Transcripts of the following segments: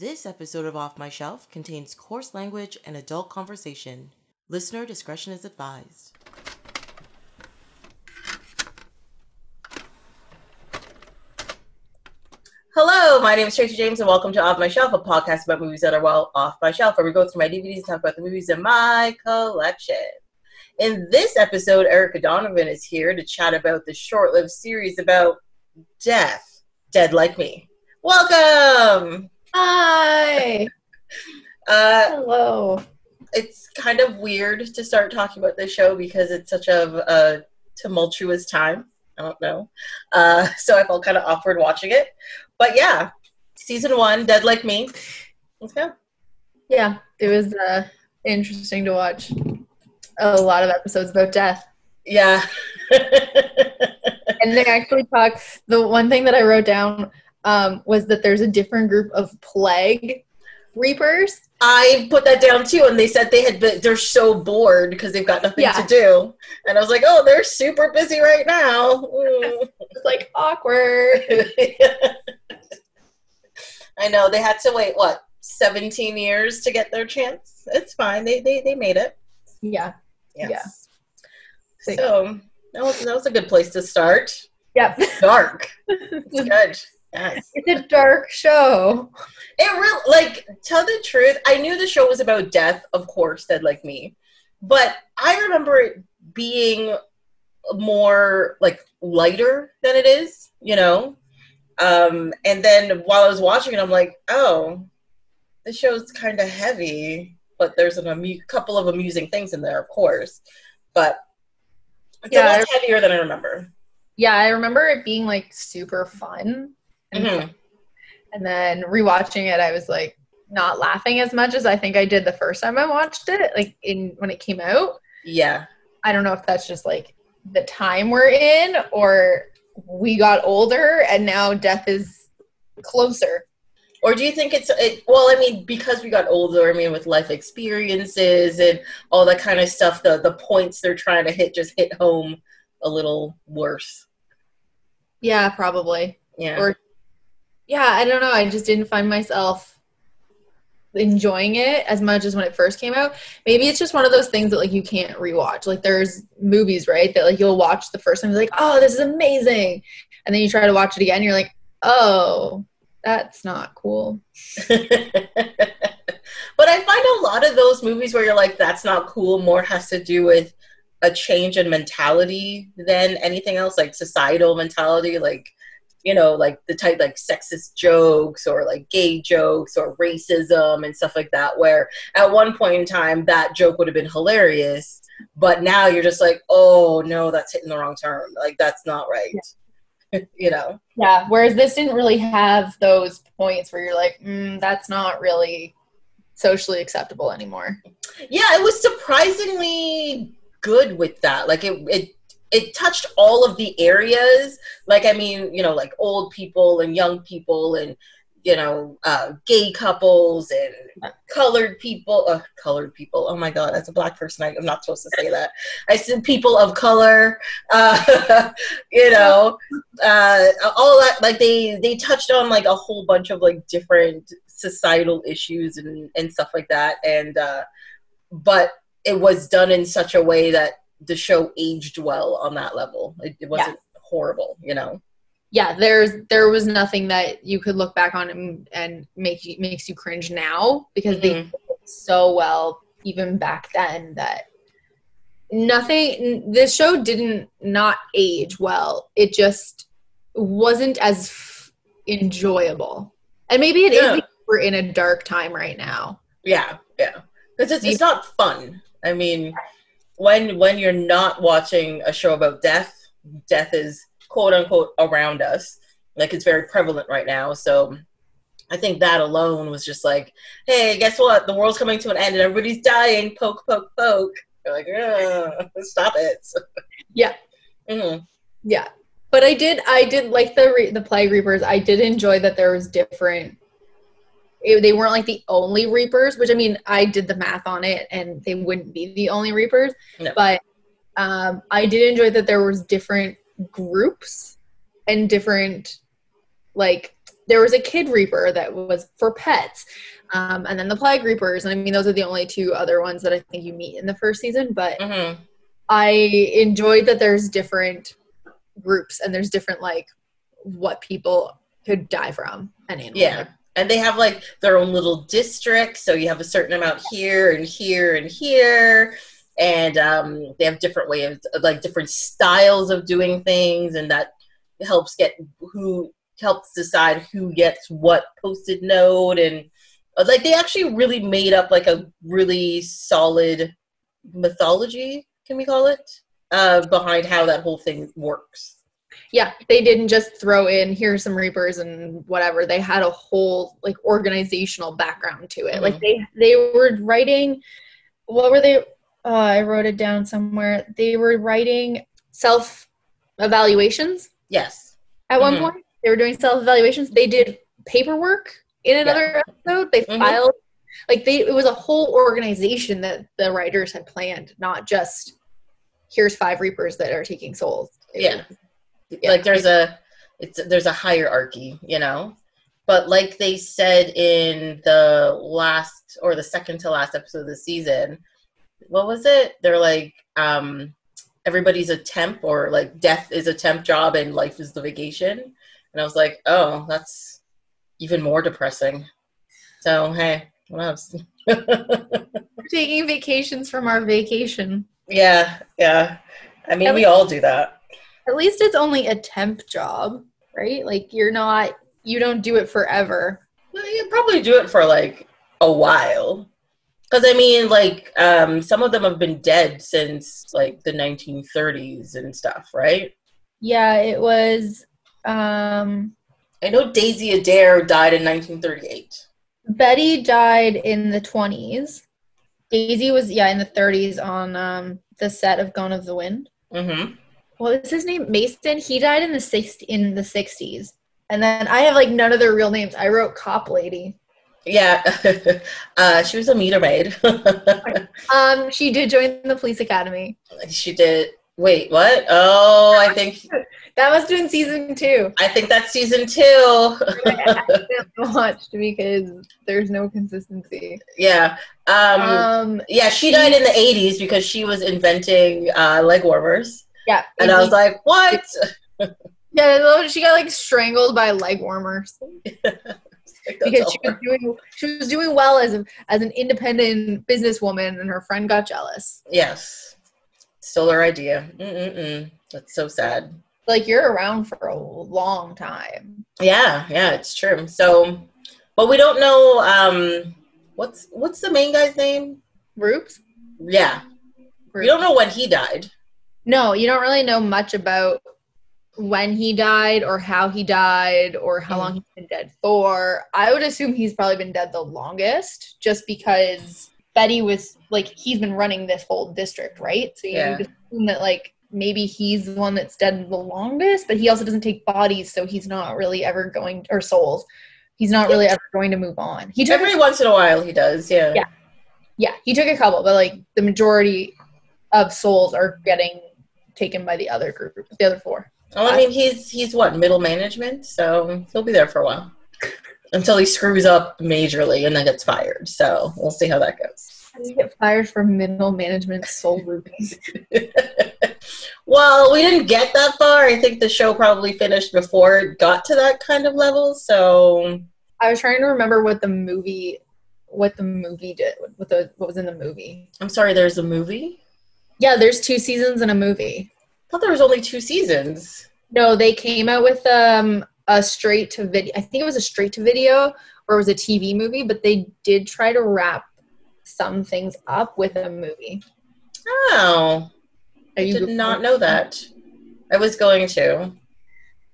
This episode of Off My Shelf contains coarse language and adult conversation. Listener discretion is advised. Hello, my name is Tracy James, and welcome to Off My Shelf, a podcast about movies that are well off my shelf, where we go through my DVDs and talk about the movies in my collection. In this episode, Erica Donovan is here to chat about the short lived series about death, Dead Like Me. Welcome! Hi. Uh, Hello. it's kind of weird to start talking about this show because it's such a, a tumultuous time. I don't know. Uh, so I felt kind of awkward watching it. But yeah, season one, Dead Like Me. Let's go. Yeah, it was uh, interesting to watch a lot of episodes about death. Yeah. And they actually talk. The one thing that I wrote down um, was that there's a different group of plague reapers. I put that down too, and they said they had been, they're so bored because they've got nothing Yeah. to do. And I was like, oh, they're super busy right now. It's like awkward. I know they had to wait what 17 years to get their chance. It's fine. They they, they made it. Yeah. Yes. Yeah. So that was, that was a good place to start. Yep. Dark. It's good. Yes. it's a dark show. It real like tell the truth. I knew the show was about death, of course, dead like me, but I remember it being more like lighter than it is. You know. Um, and then while I was watching it, I'm like, oh, the show's kind of heavy, but there's a amu- couple of amusing things in there, of course. But it's Yeah, a lot heavier than I remember. Yeah, I remember it being like super fun. And, Mhm. and then rewatching it, I was like not laughing as much as I think I did the first time I watched it, like in when it came out. Yeah. I don't know if that's just like the time we're in or we got older and now death is closer. Or do you think it's it, well? I mean, because we got older. I mean, with life experiences and all that kind of stuff, the the points they're trying to hit just hit home a little worse. Yeah, probably. Yeah. Or yeah, I don't know. I just didn't find myself enjoying it as much as when it first came out. Maybe it's just one of those things that like you can't rewatch. Like there's movies, right, that like you'll watch the first time, like, oh, this is amazing, and then you try to watch it again, you're like, oh, that's not cool. but I find a lot of those movies where you're like, that's not cool, more has to do with a change in mentality than anything else, like societal mentality, like, you know, like the type like sexist jokes or like gay jokes or racism and stuff like that, where at one point in time that joke would have been hilarious, but now you're just like, oh no, that's hitting the wrong term. Like, that's not right. you know? Yeah. Whereas this didn't really have those points where you're like, mm, that's not really socially acceptable anymore. yeah it was surprisingly good with that like it it it touched all of the areas. Like i mean you know like old people and young people and you know uh gay couples and colored people uh, colored people. Oh my god as a black person I, i'm not supposed to say that. I said people of color uh you know uh all that like they they touched on like a whole bunch of like different societal issues and and stuff like that. And uh but it was done in such a way that the show aged well on that level it, it wasn't horrible you know Yeah, there's there was nothing that you could look back on and, and make you makes you cringe now because they Mhm. did it so well even back then that nothing this show didn't not age well. It just wasn't as f- enjoyable. And maybe it is Yeah. because we're in a dark time right now. Yeah, yeah. Because it's, it's not fun. I mean, when when you're not watching a show about death, death is quote unquote around us. Like it's very prevalent right now. So I think that alone was just like, hey, guess what? The world's coming to an end and everybody's dying. Poke, poke, poke. You're like, "Ugh, stop it. Yeah. Mhm. Yeah, but I did. I did like the re- the plague reapers. I did enjoy that there was different. It, they weren't like the only reapers, which I mean, I did the math on it, and they wouldn't be the only reapers. No. But um, I did enjoy that there was different groups and different like there was a kid reaper that was for pets um, and then the plague reapers and i mean those are the only two other ones that i think you meet in the first season but Mm-hmm. i enjoyed that there's different groups and there's different like what people could die from an animal Yeah. And they have like their own little districts. So you have a certain amount here and here and here. And um, they have different ways, like different styles of doing things. And that helps get who helps decide who gets what Post-it note. And uh, like they actually really made up like a really solid mythology, can we call it? Uh, behind how that whole thing works. Yeah they didn't just throw in here's some reapers and whatever. They had a whole like organizational background to it. Like they they were writing what were they uh, i wrote it down somewhere. They were writing self evaluations Yes. at one Mhm. point they were doing self evaluations they did paperwork in another episode. They Mhm. filed like they it was a whole organization that the writers had planned not just here's five reapers that are taking souls. It Yeah. was- Yeah. like there's a it's there's a hierarchy you know? But like they said in the last or the second to last episode of the season what was it? They're like um everybody's a temp or like death is a temp job and life is the vacation. And i was like oh that's even more depressing. So hey what else? We're taking vacations from our vacation. yeah yeah. I mean At we all do that At least it's only a temp job, right? Like you're not you don't do it forever. Well, you probably do it for like a while. Because I mean, like, um, some of them have been dead since like the 1930s and stuff, right? Yeah, it was um I know Daisy Adair died in 1938. Betty died in the 20s. Daisy was yeah in the 30s on um the set of Gone of the Wind. Mm-hmm. What was his name? Mason. He died in the 60 in the 60s. And then I have like none of their real names. I wrote Cop Lady. Yeah, uh, she was a meter maid. Um, she did join the police academy. she did. Wait, what? Oh, I think That was doing season two. I think that's season two. I watched because there's no consistency. yeah. Um, Um, yeah, she died in the 80s because she was inventing uh, leg warmers. Yeah, And I was like, what? yeah, she got like strangled by leg warmers because she was doing she was doing well as a, as an independent businesswoman, and her friend got jealous. Yes. Stole her idea. Mm-mm-mm. That's so sad. Like you're around for a long time. Yeah, yeah, it's true. So, but we don't know um what's what's the main guy's name? Rube. Yeah. We don't know when he died. No, you don't really know much about when he died or how he died or how Mm. long he's been dead for. I would assume he's probably been dead the longest just because Betty was like he's been running this whole district, right? So you Yeah. assume that like maybe he's the one that's dead the longest, but he also doesn't take bodies, so he's not really ever going or souls. He's not really ever going to move on. He Every once in a while he does, yeah. Yeah. yeah, he took a couple, but like the majority of souls are getting taken by the other group, the other four. Well, I mean, he's he's what middle management, so he'll be there for a while until he screws up majorly and then gets fired. So we'll see how that goes. How you get fired for middle management soul grouping? well, we didn't get that far. I think the show probably finished before it got to that kind of level. So I was trying to remember what the movie, what the movie did, what the what was in the movie. I'm sorry, there's a movie. Yeah, there's two seasons and a movie. I thought there was only two seasons. No, they came out with um a straight to video. I think it was a straight to video or it was a TV movie, but they did try to wrap some things up with a movie. Oh, I did not know that. I was going to.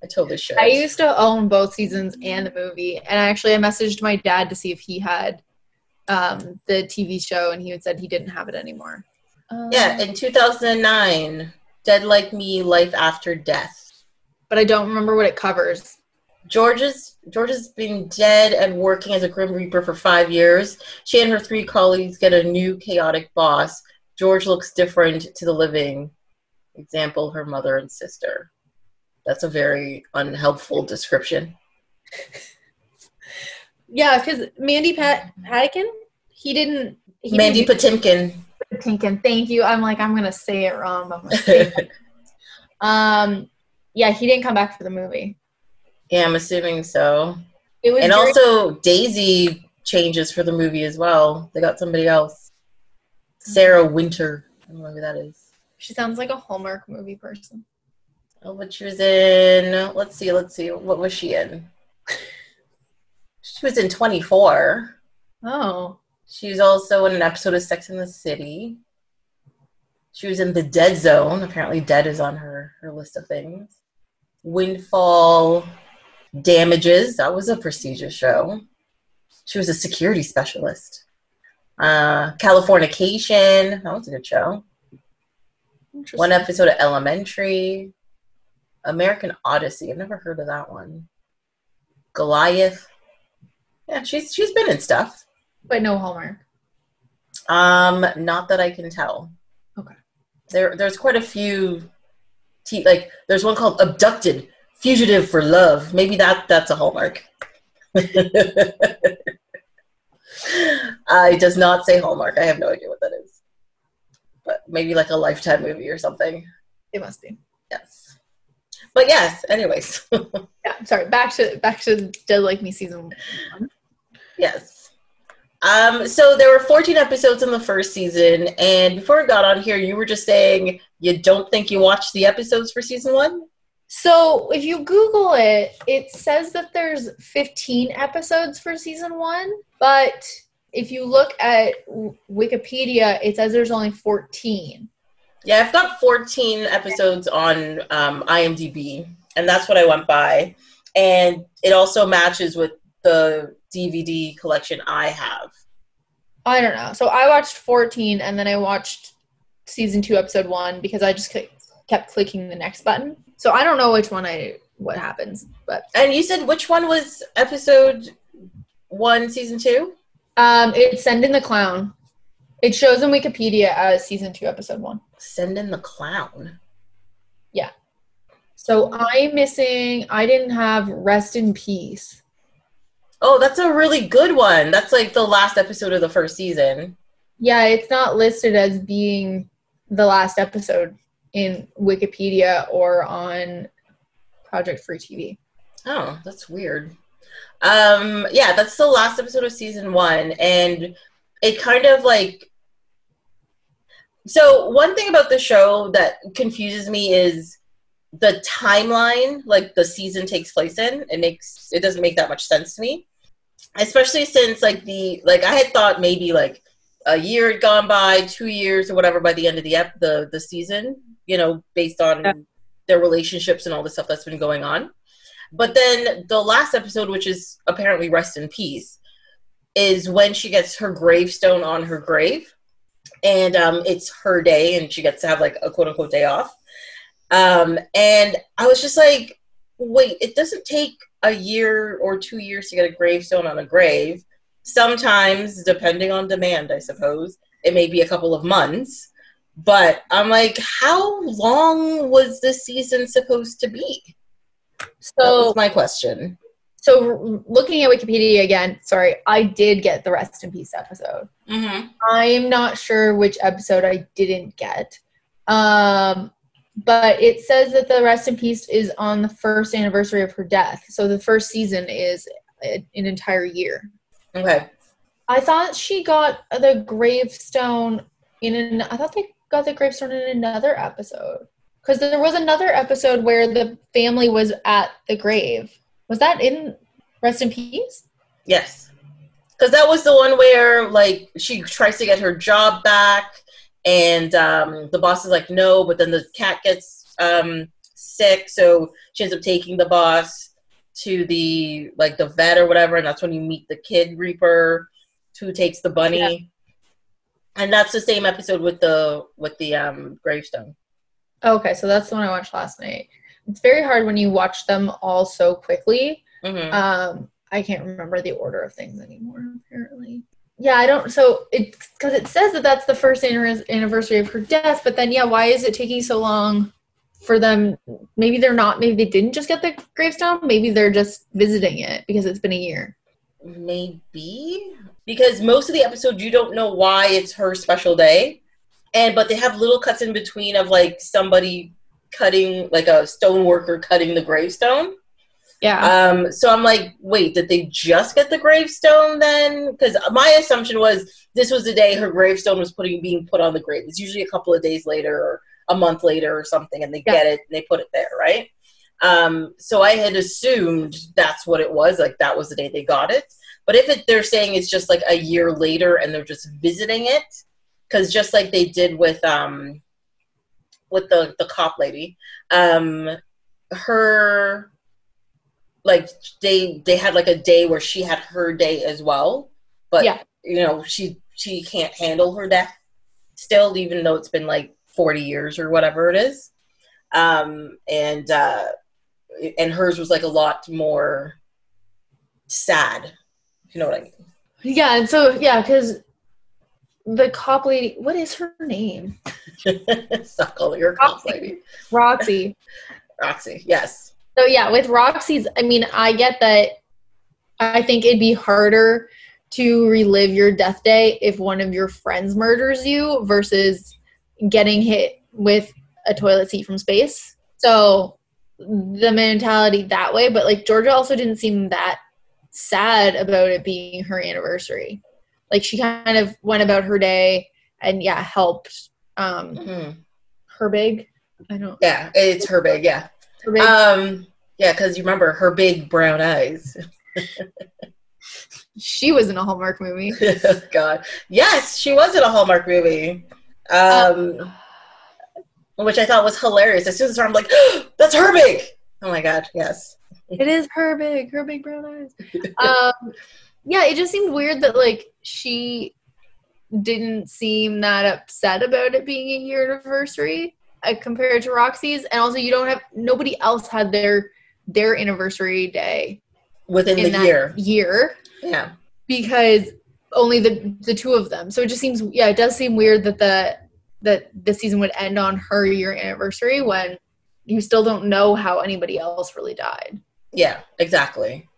I totally should. I used to own both seasons and the movie, and actually, I messaged my dad to see if he had um, the TV show, and he had said he didn't have it anymore. Um, yeah, in 2009, Dead Like Me, Life After Death. but I don't remember what it covers. George's George's been dead and working as a Grim Reaper for five years. She and her three colleagues get a new chaotic boss. George looks different to the living. Example, her mother and sister. That's a very unhelpful description. Yeah, because Mandy Pat Patinkin, he didn't. He Mandy didn't Patinkin. Patinkin. Thank you. I'm like I'm gonna say it wrong, but I'm gonna say it. um, yeah, he didn't come back for the movie. yeah, I'm assuming so. It was And very- also, Daisy changes for the movie as well. They got somebody else. Sarah Wynter. I don't know who that is. she sounds like a Hallmark movie person. Oh, but she was in. Let's see, let's see. What was she in? She was in 24. Oh, She was also in an episode of Sex in the City. She was in The Dead Zone. Apparently, Dead is on her, her list of things. Windfall Damages. That was a prestigious show. She was a security specialist. Uh, Californication. That was a good show. One episode of Elementary. American Odyssey. I've never heard of that one. Goliath. Yeah, she's she's been in stuff. But no Hallmark. Um, not that I can tell. Okay. There, there's quite a few. T- like, there's one called "Abducted," "Fugitive for Love." Maybe that that's a hallmark. uh, it does not say hallmark. I have no idea what that is. But maybe like a lifetime movie or something. It must be. Yes. But yes. Anyways. Yeah. Sorry. Back to back to Dead Like Me season one. Yes. Um, so there were 14 episodes in the first season, and before we got on here, you were just saying you don't think you watched the episodes for season one? So if you Google it, it says that there's 15 episodes for season one, but if you look at Wikipedia, it says there's only 14. Yeah, I've got 14 episodes on um, IMDb, and that's what I went by. And it also matches with the DVD collection I have. I don't know. So I watched 14 and then I watched season two, episode one because I just kept clicking the next button. So I don't know which one I what happens, but And you said which one was episode one, season two? um, it's Send in the Clown. It shows in Wikipedia as season two, episode one. Send in the clown. Yeah. So I'm missing. I didn't have Rest in Peace. Oh, that's a really good one. That's like the last episode of the first season. Yeah, it's not listed as being the last episode in Wikipedia or on Project Free TV. Oh, that's weird. Um, yeah, that's the last episode of season one, and it kind of like. So one thing about the show that confuses me is the timeline, like the season takes place in. It makes it doesn't make that much sense to me, especially since like the like I had thought maybe like a year had gone by, two years or whatever by the end of the ep- the the season. You know, based on Yeah. their relationships and all the stuff that's been going on. But then the last episode, which is apparently Rest in Peace, is when she gets her gravestone on her grave. And um, it's her day, and she gets to have like a quote unquote day off. Um, and I was just like, wait, it doesn't take a year or two years to get a gravestone on a grave. Sometimes, depending on demand, I suppose, it may be a couple of months. But I'm like, how long was this season supposed to be? So, my question. so looking at Wikipedia again, sorry, I did get the Rest in Peace episode. Mm-hmm. I'm not sure which episode I didn't get. Um, but it says that the Rest in Peace is on the first anniversary of her death. So the first season is an entire year. Okay. I thought she got the gravestone in an. I thought they got the gravestone in another episode because there was another episode where the family was at the grave. Was that in Rest in Peace? Yes. Because that was the one where, like, she tries to get her job back, and um, the boss is like, no, but then the cat gets um, sick, so she ends up taking the boss to the, like, the vet or whatever, and that's when you meet the kid reaper who takes the bunny. Yeah. And that's the same episode with the with the um, gravestone. Okay, so that's the one I watched last night. It's very hard when you watch them all so quickly. hmm Um, I can't remember the order of things anymore. Apparently, yeah, I don't. So it because it says that that's the first anniversary of her death, but then yeah, why is it taking so long for them? Maybe they're not. Maybe they didn't just get the gravestone. Maybe they're just visiting it because it's been a year. maybe because most of the episode you don't know why it's her special day, and but they have little cuts in between of like somebody cutting like a stone worker cutting the gravestone. Yeah. Um, so I'm like, wait, did they just get the gravestone then? Because my assumption was this was the day her gravestone was putting being put on the grave. It's usually a couple of days later or a month later or something, and they Yeah. get it and they put it there, right? Um, so I had assumed that's what it was, like that was the day they got it. But if it, they're saying it's just like a year later and they're just visiting it, because just like they did with um, with the the cop lady, um, her like they they had like a day where she had her day as well, but Yeah. you know she she can't handle her death still, even though it's been like forty years or whatever it is, um, and uh, and hers was like a lot more sad. You know what I mean. Yeah, and so yeah, because the cop lady, what is her name? Stop calling her cop lady. Roxy. Roxy, yes. So yeah, with Roxy's, I mean, I get that. I think it'd be harder to relive your death day if one of your friends murders you versus getting hit with a toilet seat from space. So the mentality that way, but like Georgia also didn't seem that sad about it being her anniversary. Like she kind of went about her day and yeah, helped um Mhm. her big. I don't Yeah, it's her big, yeah. Um, yeah, because you remember her big brown eyes. she was in a Hallmark movie. God, yes, she was in a Hallmark movie, um, which I thought was hilarious. As soon as I saw her, I'm like, "That's her big." Oh my God, yes. It is her big, her big brown eyes. Um, yeah, it just seemed weird that like she didn't seem that upset about it being a year anniversary Uh, compared to Roxy's, and also you don't have nobody else had their their anniversary day Within in the that year, year yeah, because only the the two of them. So it just seems yeah, it does seem weird that the that the season would end on her year anniversary when you still don't know how anybody else really died. yeah, exactly.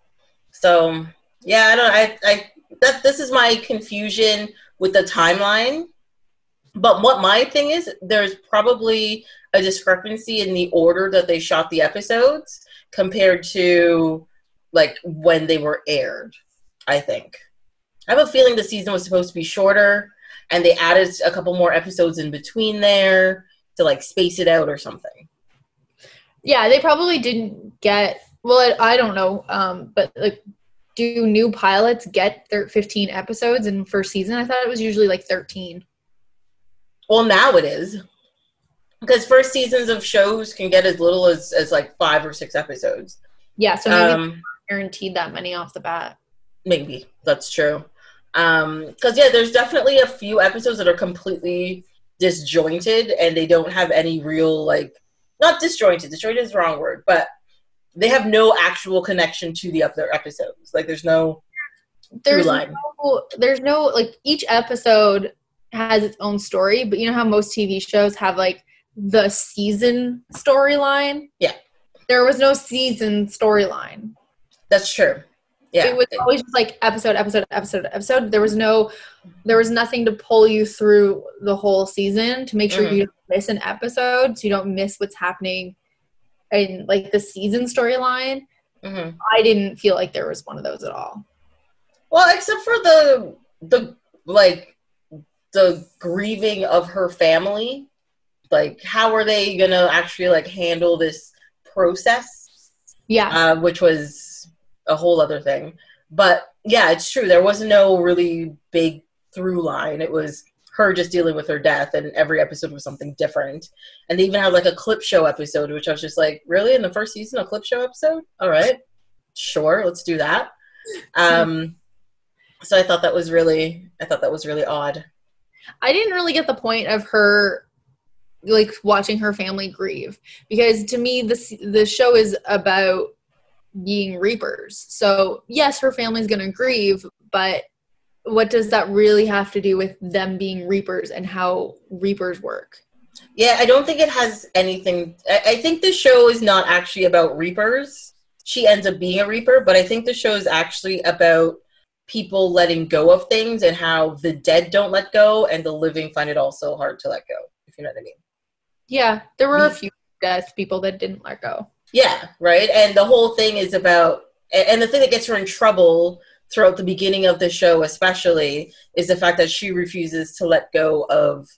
So yeah, I don't. I, I that this is my confusion with the timeline. But what my thing is, there's probably a discrepancy in the order that they shot the episodes compared to like when they were aired. I think. I have a feeling the season was supposed to be shorter, and they added a couple more episodes in between there to like space it out or something. Yeah, they probably didn't get. Well, I, I don't know, um, but like, do new pilots get their 15 episodes in first season? I thought it was usually like 13. Well, now it is. Because first seasons of shows can get as little as, as like five or six episodes. Yeah, so maybe Um, guaranteed that many off the bat. maybe that's true. Because yeah, there's definitely a few episodes that are completely disjointed and they don't have any real like not disjointed. Disjointed is the wrong word, but they have no actual connection to the other episodes. Like there's no There's no, there's no like each episode has its own story, but you know how most TV shows have like the season storyline. Yeah. there was no season storyline. That's true. Yeah. it was always just like episode episode episode episode there was no there was nothing to pull you through the whole season to make sure Mhm. you don't miss an episode so you don't miss what's happening in like the season storyline Mhm. i didn't feel like there was one of those at all Well, except for the the like the grieving of her family. Like, how are they gonna actually like handle this process? yeah Uh, which was a whole other thing. But yeah, it's true. There was no really big through line. It was her just dealing with her death, and every episode was something different. And they even had like a clip show episode, which I was just like, really? In the first season, a clip show episode? All right, sure, let's do that. Um, so I thought that was really, I thought that was really odd. I didn't really get the point of her like watching her family grieve because to me this the show is about being reapers so yes her family's gonna grieve but what does that really have to do with them being reapers and how reapers work Yeah, I don't think it has anything. I, I think the show is not actually about reapers. She ends up being a reaper, but I think the show is actually about people letting go of things and how the dead don't let go and the living find it also hard to let go. If you know what I mean. Yeah, there were a few death people that didn't let go. Yeah, right. And the whole thing is about, and the thing that gets her in trouble throughout the beginning of the show, especially, is the fact that she refuses to let go of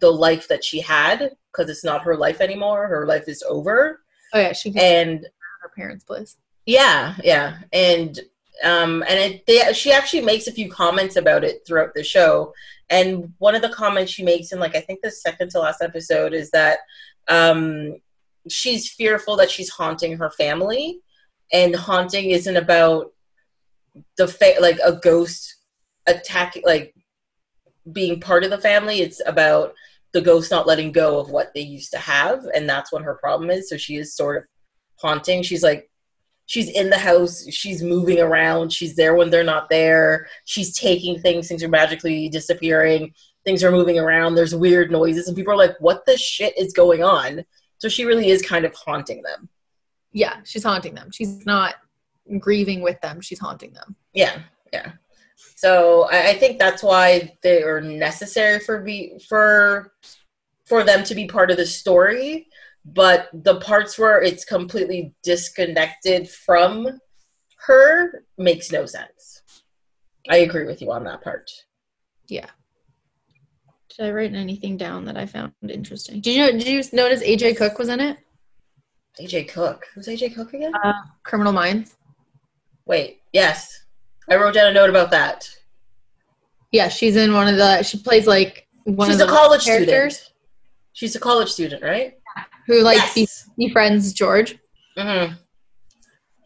the life that she had because it's not her life anymore. Her life is over. Oh yeah, she and her parents' place. Yeah, yeah, and um, and it, they, she actually makes a few comments about it throughout the show. And one of the comments she makes in like I think the second to last episode is that um, she's fearful that she's haunting her family, and haunting isn't about the fa- like a ghost attack like being part of the family. It's about the ghost not letting go of what they used to have, and that's what her problem is. So she is sort of haunting. She's like she's in the house, she's moving around, she's there when they're not there, she's taking things, things are magically disappearing, things are moving around, there's weird noises, and people are like, What the shit is going on? So she really is kind of haunting them. Yeah, she's haunting them. She's not grieving with them, she's haunting them. Yeah, yeah. So I, I think that's why they are necessary for be for for them to be part of the story. But the parts where it's completely disconnected from her makes no sense. I agree with you on that part. Yeah. Did I write anything down that I found interesting? Did you did you notice AJ Cook was in it? AJ Cook. Who's AJ Cook again? Uh, Criminal Minds. Wait, yes. I wrote down a note about that. Yeah, she's in one of the. She plays like one She's of a the college characters student. She's a college student, right? Who like yes. be- befriends George. Mm-hmm.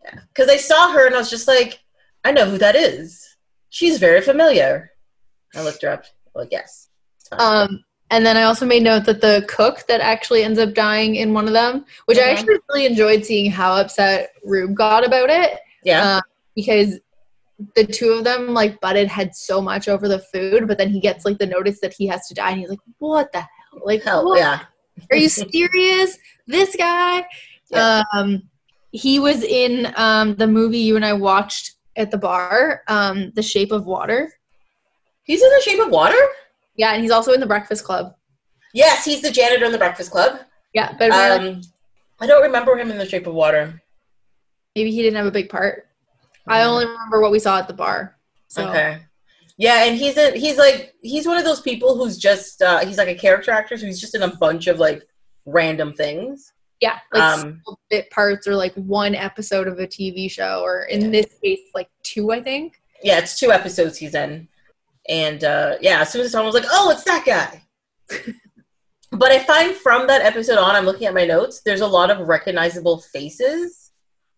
Yeah. Because I saw her and I was just like, I know who that is. She's very familiar. I looked her up. Like, yes. Um, and then I also made note that the cook that actually ends up dying in one of them, which I Mhm. actually really enjoyed seeing how upset Rube got about it, yeah. uh, because the two of them like butted heads so much over the food, but then he gets like the notice that he has to die, and he's like, "What the hell? Like, Hell, what? yeah. Are you serious? this guy?" Yeah. Um, he was in um, the movie you and I watched at the bar, um, The Shape of Water. He's in the shape of water? Yeah, and he's also in The Breakfast Club. Yes, he's the janitor in the Breakfast Club. Yeah, but Um, I don't remember him in the shape of water. maybe he didn't have a big part. I only remember what we saw at the bar. So Okay. Yeah, and he's a, he's like he's one of those people who's just uh, he's like a character actor, so he's just in a bunch of like random things. yeah, like Um, bit parts or like one episode of a TV show, or in this case, like two, I think. Yeah, it's two episodes he's in, and uh, yeah, as soon as someone was like, "Oh, it's that guy," but I find from that episode on, I'm looking at my notes. There's a lot of recognizable faces.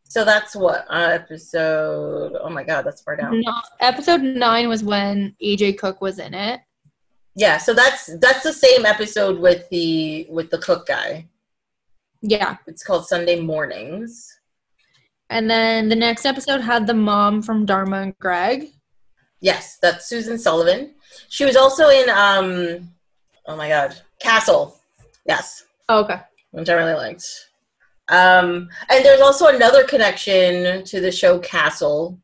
So that's what uh, episode. Oh my god, that's far down. No, episode nine was when AJ Cook was in it. Yeah, so that's that's the same episode with the with the cook guy. Yeah, It's called Sunday Mornings. and then the next episode had the mom from Dharma and Greg. Yes, that's Susan Sullivan. She was also in um oh my god, Castle. Yes, Oh, okay. which I really liked. Um and there's also another connection to the show Castle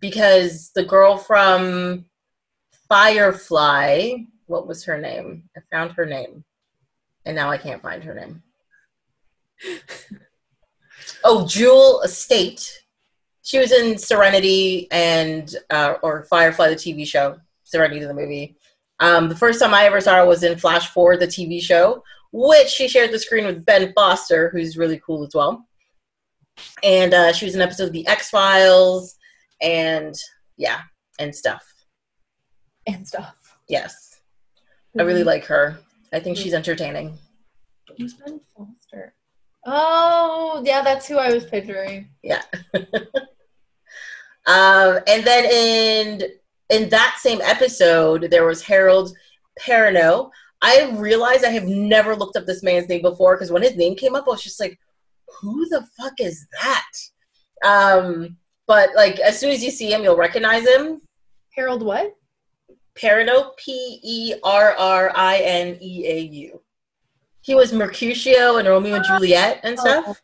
because the girl from Firefly, what was her name? I found her name. And now I can't find her name. oh, Jewel Staite. She was in Serenity and uh, or Firefly, the TV show. Serenity, the movie. Um, the first time I ever saw her was in Flash Forward, the TV show, which she shared the screen with Ben Foster, who's really cool as well. And uh, she was in an episode of The X Files, and yeah, and stuff. And stuff. Yes, I really like her. I think she's entertaining. Who's Ben Foster? Oh, yeah, that's who I was picturing. Yeah. um, and then in in that same episode, there was Harold Perrineau. I realized I have never looked up this man's name before because when his name came up, I was just like, "Who the fuck is that?" Um, but like as soon as you see him, you'll recognize him. Harold, what? Perrineau, P E R R I N E A U. He was Mercutio and Romeo and Juliet and stuff. Oh,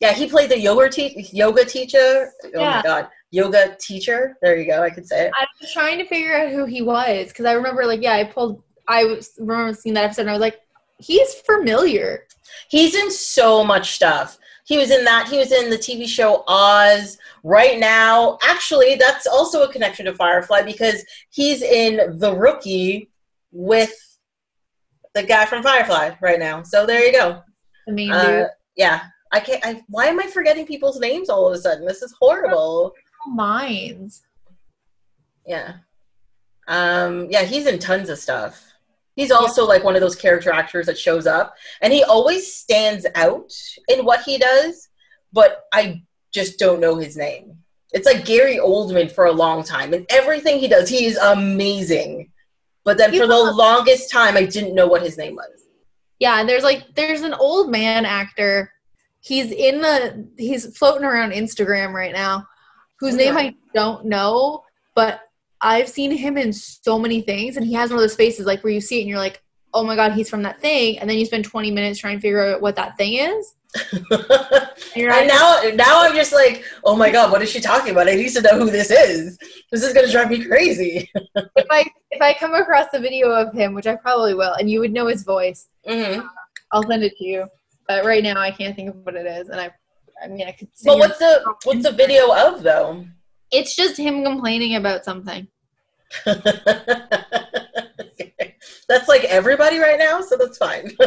Yeah, he played the yoga te- yoga teacher. Oh Yeah. my god, yoga teacher. There you go. I could say it. I was trying to figure out who he was because I remember, like, yeah, I pulled. I was remember seeing that episode, and I was like, he's familiar. He's in so much stuff. He was in that. He was in the TV show Oz. Right now, actually, that's also a connection to Firefly because he's in The Rookie with the guy from Firefly right now. So there you go. I mean, Uh, yeah, I can't. I, why am I forgetting people's names all of a sudden? This is horrible. Minds. Yeah. Um, yeah, he's in tons of stuff. He's also like one of those character actors that shows up and he always stands out in what he does, but I just don't know his name. It's like Gary Oldman for a long time and everything he does, he is amazing. But then for the Yeah. longest time I didn't know what his name was. Yeah, and there's like there's an old man actor. He's in the he's floating around Instagram right now, whose name I don't know, but I've seen him in so many things, and he has one of those faces like where you see it and you're like, oh my god, he's from that thing, and then you spend 20 minutes trying to figure out what that thing is. And you're and now now I'm just like, oh my god, what is she talking about? I need to know who this is. This is gonna drive me crazy. if I if I come across the video of him, which I probably will, and you would know his voice, hmm I'll send it to you. But right now, I can't think of what it is, and I, I mean, I could. But what's the what's the video of though? It's just him complaining about something. that's like everybody right now, so that's fine.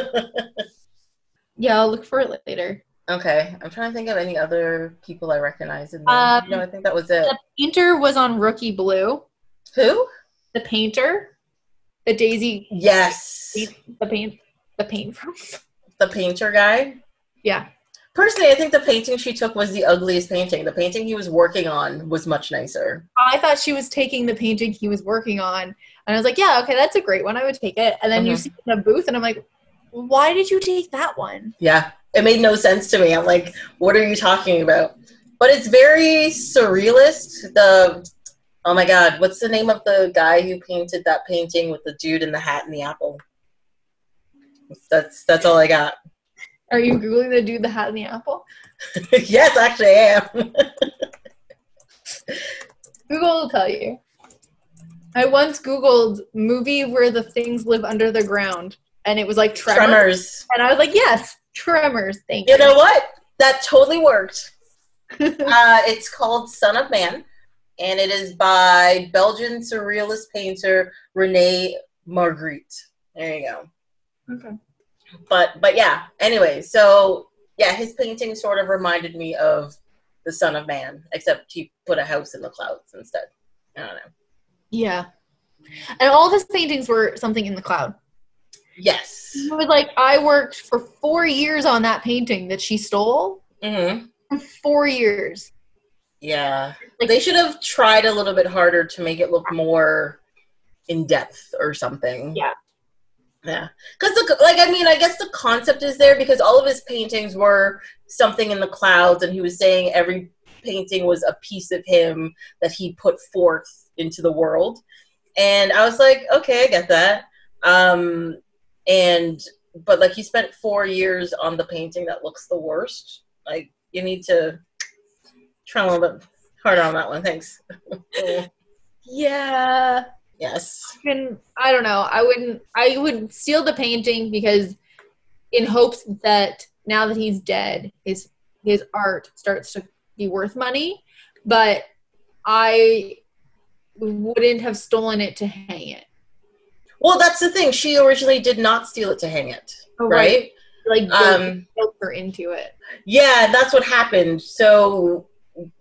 Yeah, I'll look for it later. okay, I'm trying to think of any other people I recognize in there. Um, no, I think that was it. The painter was on Rookie Blue. Who? The painter, the Daisy, Yes, the paint, the paint from. the painter guy. Yeah, Personally, I think the painting she took was the ugliest painting. The painting he was working on was much nicer. I thought she was taking the painting he was working on, and I was like, "Yeah, okay, that's a great one. I would take it." And then you Mhm. see it in a booth, and I'm like, "Why did you take that one?" Yeah, it made no sense to me. I'm like, what are you talking about? But it's very surrealist. The oh my god, what's the name of the guy who painted that painting with the dude in the hat and the apple? That's that's all I got. Are you googling the dude, the hat, and the apple? yes, I actually, I am. Google will tell you. I once googled movie where the things live under the ground, and it was like Tremors, Tremors. and I was like, "Yes, Tremors." Thank you. You know what? That totally worked. uh, it's called Son of Man, and it is by Belgian surrealist painter Rene Magritte. There you go. okay. But but yeah. Anyway, so yeah, his painting sort of reminded me of the Son of Man, except he put a house in the clouds instead. I don't know. Yeah. And all of his paintings were something in the cloud. Yes. He was like, I worked for four years on that painting that she stole. Mm-hmm. Four years. Yeah. Like- they should have tried a little bit harder to make it look more in depth or something. Yeah. Yeah. Because, like, I mean, I guess the concept is there because all of his paintings were something in the clouds, and he was saying every painting was a piece of him that he put forth into the world. And I was like, okay, I get that. Um, and, but like, he spent four years on the painting that looks the worst. Like, you need to try a little bit harder on that one. Thanks. Yeah. Yes. And I don't know. I wouldn't I would steal the painting because in hopes that now that he's dead, his his art starts to be worth money. But I wouldn't have stolen it to hang it. Well, that's the thing. She originally did not steal it to hang it, Oh, right? Like Um, guilt her into it. Yeah, that's what happened. So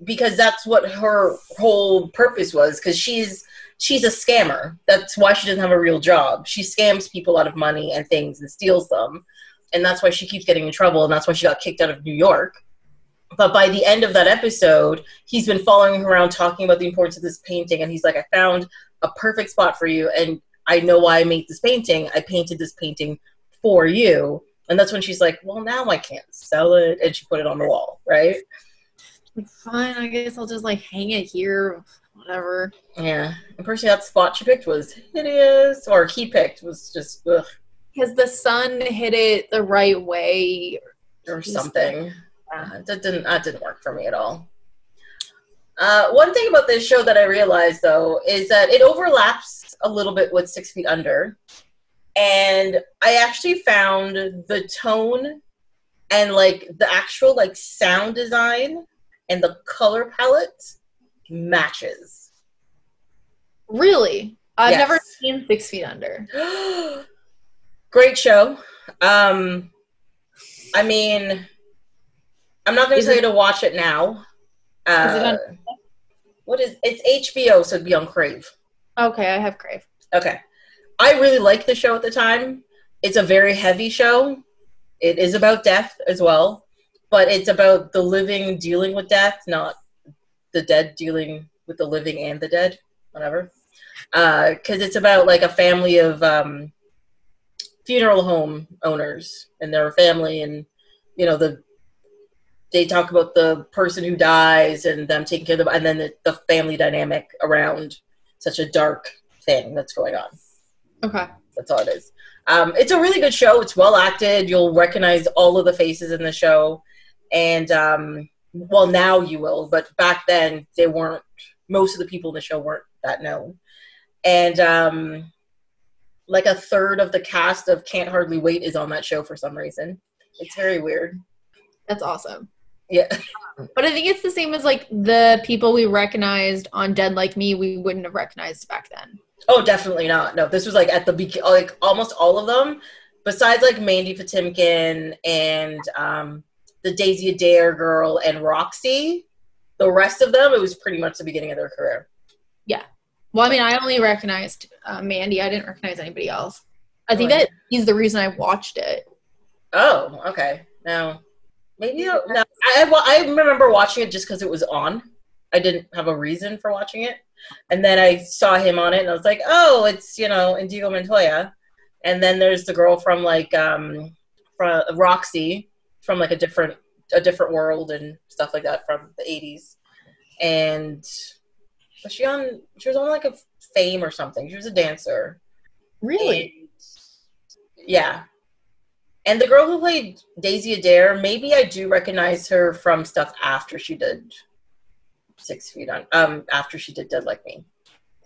because that's what her whole purpose was because she's she's a scammer. That's why she doesn't have a real job. She scams people out of money and things and steals them. And that's why she keeps getting in trouble and that's why she got kicked out of New York. But by the end of that episode, he's been following her around talking about the importance of this painting and he's like, I found a perfect spot for you and I know why I made this painting. I painted this painting for you. And that's when she's like, Well, now I can't sell it. And she put it on the wall, right? Fine, I guess I'll just like hang it here. Whatever. Yeah. And personally, that spot she picked was hideous, or he picked was just ugh, Because the sun hit it the right way. or something. uh, that didn't that didn't work for me at all. Uh, one thing about this show that I realized though is that it overlaps a little bit with Six Feet Under, and I actually found the tone and like the actual like sound design and the color palette matches. Really? I've Yes. never seen Six Feet Under. Great show. Um, I mean, I'm not going to tell it- you to watch it now. Uh, Is it on- what is it's HBO, so it'd be on Crave. Okay, I have Crave. Okay. I really liked the show at the time. It's a very heavy show. It is about death as well, but it's about the living dealing with death, not the dead dealing with the living and the dead, whatever. Because it's about like a family of um, funeral home owners and their family, and you know the they talk about the person who dies and them taking care of them, and then the, the family dynamic around such a dark thing that's going on. Okay. That's all it is. Um, it's a really good show. It's well acted. You'll recognize all of the faces in the show, and um, well, now you will. But back then, they weren't. Most of the people in the show weren't that known, and um, like a third of the cast of Can't Hardly Wait is on that show for some reason. It's very weird. That's awesome. Yeah. But I think it's the same as like the people we recognized on Dead Like Me, we wouldn't have recognized back then. Oh, definitely not. No, this was like at the beginning, like almost all of them, besides like Mandy Patinkin and um, the Daisy Adair girl and Roxy. The rest of them, it was pretty much the beginning of their career. Yeah. Well, I mean, I only recognized uh, Mandy. I didn't recognize anybody else. I think that he's the reason I watched it. Oh, okay. No, maybe no. I I, I remember watching it just because it was on. I didn't have a reason for watching it, and then I saw him on it, and I was like, oh, it's you know Indigo Montoya, and then there's the girl from like um from Roxy from like a different a different world and stuff like that from the 80s and was she on she was on like a fame or something she was a dancer Really? and, yeah. And the girl who played Daisy Adair, maybe I do recognize her from stuff after she did Six Feet on um after she did Dead Like Me.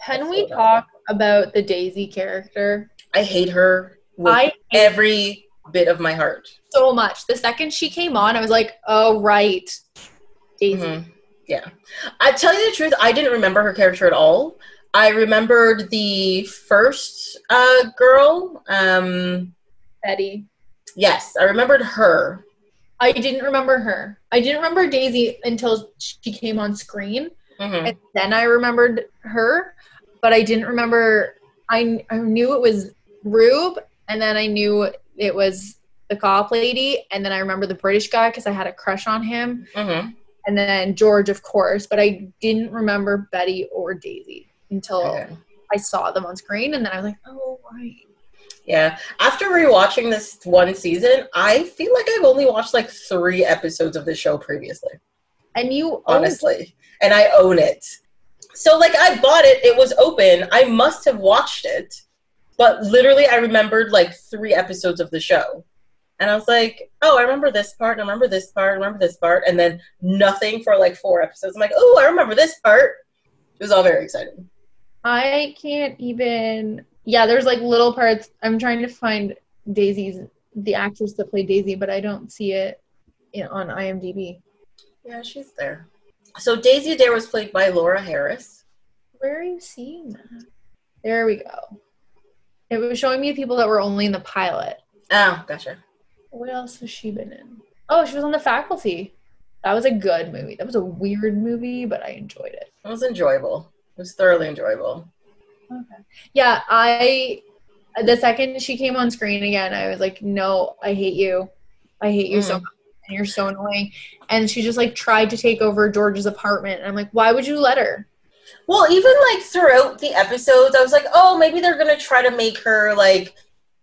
Can we talk about the Daisy character? I hate her with I hate every bit of my heart. so much. The second she came on, I was like, oh, right. Daisy. Mhm. Yeah. I tell you the truth, I didn't remember her character at all. I remembered the first uh, girl. Um, Betty. yes, I remembered her. I didn't remember her. I didn't remember Daisy until she came on screen. Mhm. And then I remembered her, but I didn't remember. I, I knew it was Rube, and then I knew it was the cop lady, and then I remember the British guy because I had a crush on him, Mhm. and then George, of course, but I didn't remember Betty or Daisy until Okay. I saw them on screen, and then I was like, oh, right. Yeah. After rewatching this one season, I feel like I've only watched like three episodes of the show previously, And you honestly. And I own it. So, like, I bought it, it was open. I must have watched it. But literally, I remembered like three episodes of the show. And I was like, oh, I remember this part, I remember this part, I remember this part. And then nothing for like four episodes. I'm like, oh, I remember this part. It was all very exciting. I can't even. Yeah, there's like little parts. I'm trying to find Daisy's the actress that played Daisy, but I don't see it in, on IMDb. Yeah, she's there. So, Daisy Adair was played by Laura Harris. Where are you seeing that? There we go. It was showing me people that were only in the pilot. Oh, gotcha. What else has she been in? Oh, she was on The Faculty. That was a good movie. That was a weird movie, but I enjoyed it. It was enjoyable. It was thoroughly enjoyable. Okay. Yeah, I. The second she came on screen again, I was like, "No, I hate you. I hate you so Mm. much, and you're so annoying." And she just like tried to take over George's apartment, and I'm like, "Why would you let her?" Well, even like throughout the episodes, I was like, oh, maybe they're gonna try to make her like,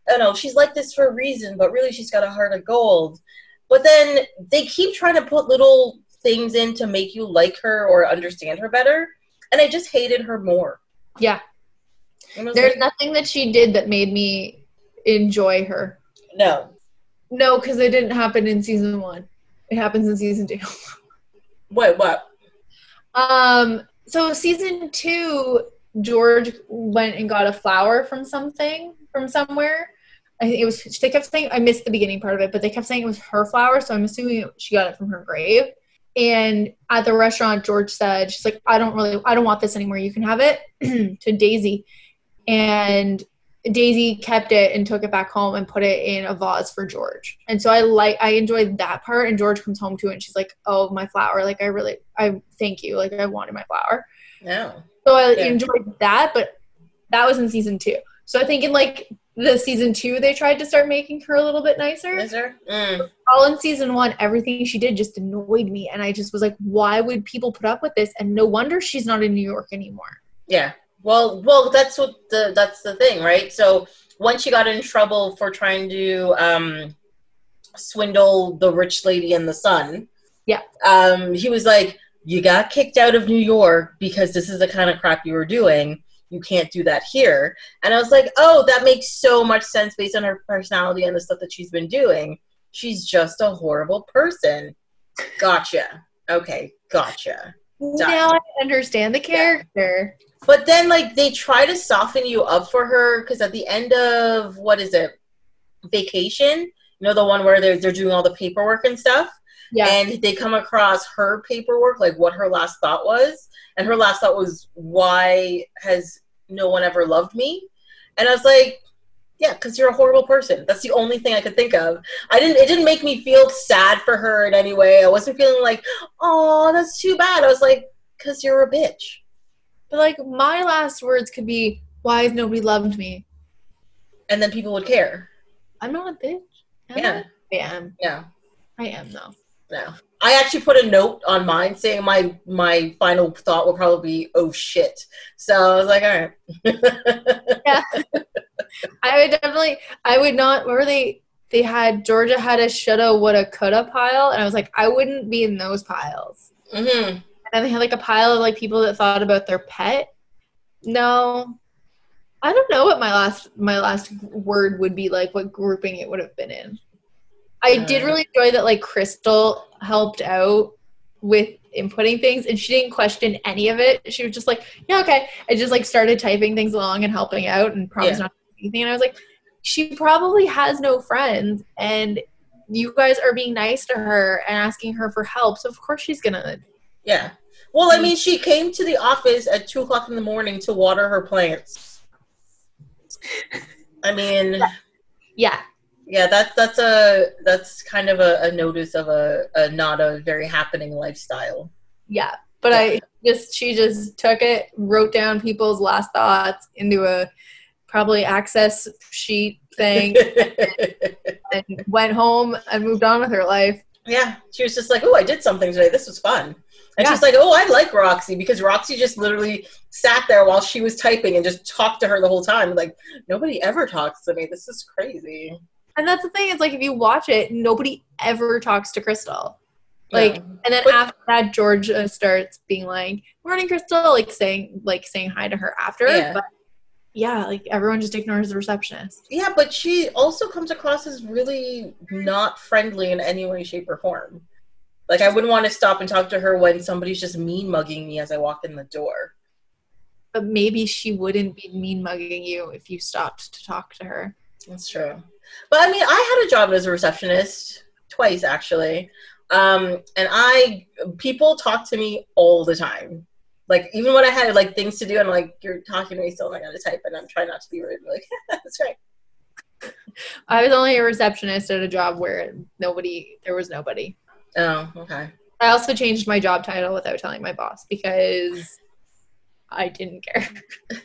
I don't know, she's like this for a reason, but really she's got a heart of gold. But then they keep trying to put little things in to make you like her or understand her better, and I just hated her more. Yeah, And I was there's like, nothing that she did that made me enjoy her. no. No, because it didn't happen in season one. It happens in season two. Wait, what? Um, so season two, George went and got a flower from something from somewhere. I think it was. They kept saying I missed the beginning part of it, but they kept saying it was her flower, so I'm assuming she got it from her grave. And at the restaurant, George said, "She's like, I don't really, I don't want this anymore. You can have it." to Daisy, and Daisy kept it and took it back home and put it in a vase for George. And so I like I enjoyed that part and George comes home to it and she's like, "Oh, my flower. Like I really I thank you. Like I wanted my flower." No. So I Yeah. enjoyed that, but that was in season 2. So I think in like the season 2 they tried to start making her a little bit nicer. There? Mm. All in season 1 everything she did just annoyed me and I just was like, "Why would people put up with this?" And no wonder she's not in New York anymore. Yeah. Well, well, that's what the that's the thing, right? So once she got in trouble for trying to um, swindle the rich lady and the son, Yeah. um, he was like, "You got kicked out of New York because this is the kind of crap you were doing. You can't do that here." And I was like, "Oh, that makes so much sense based on her personality and the stuff that she's been doing. She's just a horrible person." Gotcha. Okay, gotcha. Now I understand the character. But then, like, they try to soften you up for her because at the end of what is it, vacation? You know, the one where they're they're doing all the paperwork and stuff, Yeah. and they come across her paperwork, like what her last thought was, and her last thought was, "Why has no one ever loved me?" And I was like, "Yeah, because you're a horrible person." That's the only thing I could think of. I didn't. It didn't make me feel sad for her in any way. I wasn't feeling like, "Oh, that's too bad." I was like, "Cause you're a bitch." But like my last words could be, "Why has nobody loved me?" And then people would care. I'm not a bitch. Am Yeah. I? I am. Yeah, I am though. no. I actually put a note on mine saying my my final thought would probably be "oh shit." So I was like, all right. Yeah, I would definitely. I would not. Where were they? They had Georgia had a shoulda, woulda, coulda pile, and I was like, I wouldn't be in those piles. hmm And they had like a pile of like people that thought about their pet. No, I don't know what my last my last word would be like. What grouping it would have been in. I did really enjoy that. Like Crystal helped out with inputting things, and she didn't question any of it. She was just like, "Yeah, okay." I just like started typing things along and helping out, and promised Yeah. not anything. And I was like, she probably has no friends, and you guys are being nice to her and asking her for help. So of course she's gonna Yeah. Well, I mean, she came to the office at two o'clock in the morning to water her plants. I mean, Yeah. yeah, that's that's a that's kind of a, a notice of a, a not a very happening lifestyle. Yeah. But I just she just took it, wrote down people's last thoughts into a probably access sheet thing and went home and moved on with her life. yeah, she was just like, "Oh, I did something today. This was fun." And Yeah. she's like, "Oh, I like Roxy because Roxy just literally sat there while she was typing and just talked to her the whole time. Like nobody ever talks to me. This is crazy." And that's the thing, is like if you watch it, nobody ever talks to Crystal. Like Yeah. and then But- after that George uh, starts being like, Morning Crystal, like saying like saying hi to her after. Yeah. But yeah, like everyone just ignores the receptionist. Yeah, but she also comes across as really not friendly in any way, shape, or form. Like I wouldn't want to stop and talk to her when somebody's just mean mugging me as I walk in the door. But maybe she wouldn't be mean mugging you if you stopped to talk to her. That's true. But I mean, I had a job as a receptionist twice actually, um, and I people talk to me all the time. Like even when I had like things to do, and like you're talking to me, still I'm gonna type, and I'm trying not to be rude. Like that's right. I was only a receptionist at a job where nobody there was nobody. Oh, okay. I also changed my job title without telling my boss because I didn't care.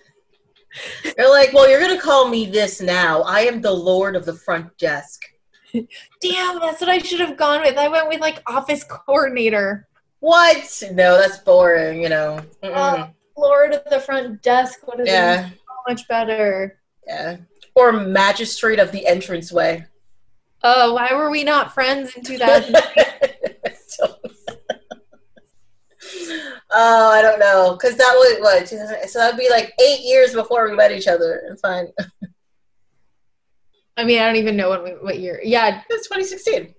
They're like, well, you're gonna call me this now. I am the lord of the front desk. Damn, that's what I should have gone with. I went with like office coordinator. What? No, that's boring. You know. Uh, Lord of the front desk would have been yeah, so much better. yeah. Or magistrate of the entranceway. Oh, why were we not friends in 2000? So- oh, I don't know, because that was what. So that'd be like eight years before we met each other. It's fine. I mean, I don't even know when we, what year. Yeah, It's 2016.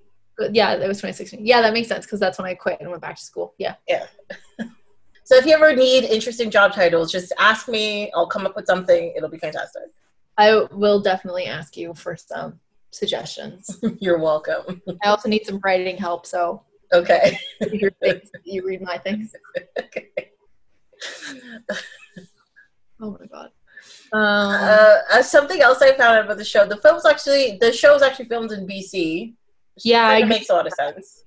Yeah, that was 2016. Yeah, that makes sense because that's when I quit and went back to school. Yeah. Yeah. So if you ever need interesting job titles, just ask me. I'll come up with something. It'll be fantastic. I will definitely ask you for some suggestions. You're welcome. I also need some writing help, so Okay. read your things, you read my things. okay. Oh my god. Um, Uh, uh, something else I found out about the show. The film's actually the show was actually filmed in BC. Yeah, kinda makes a lot of sense.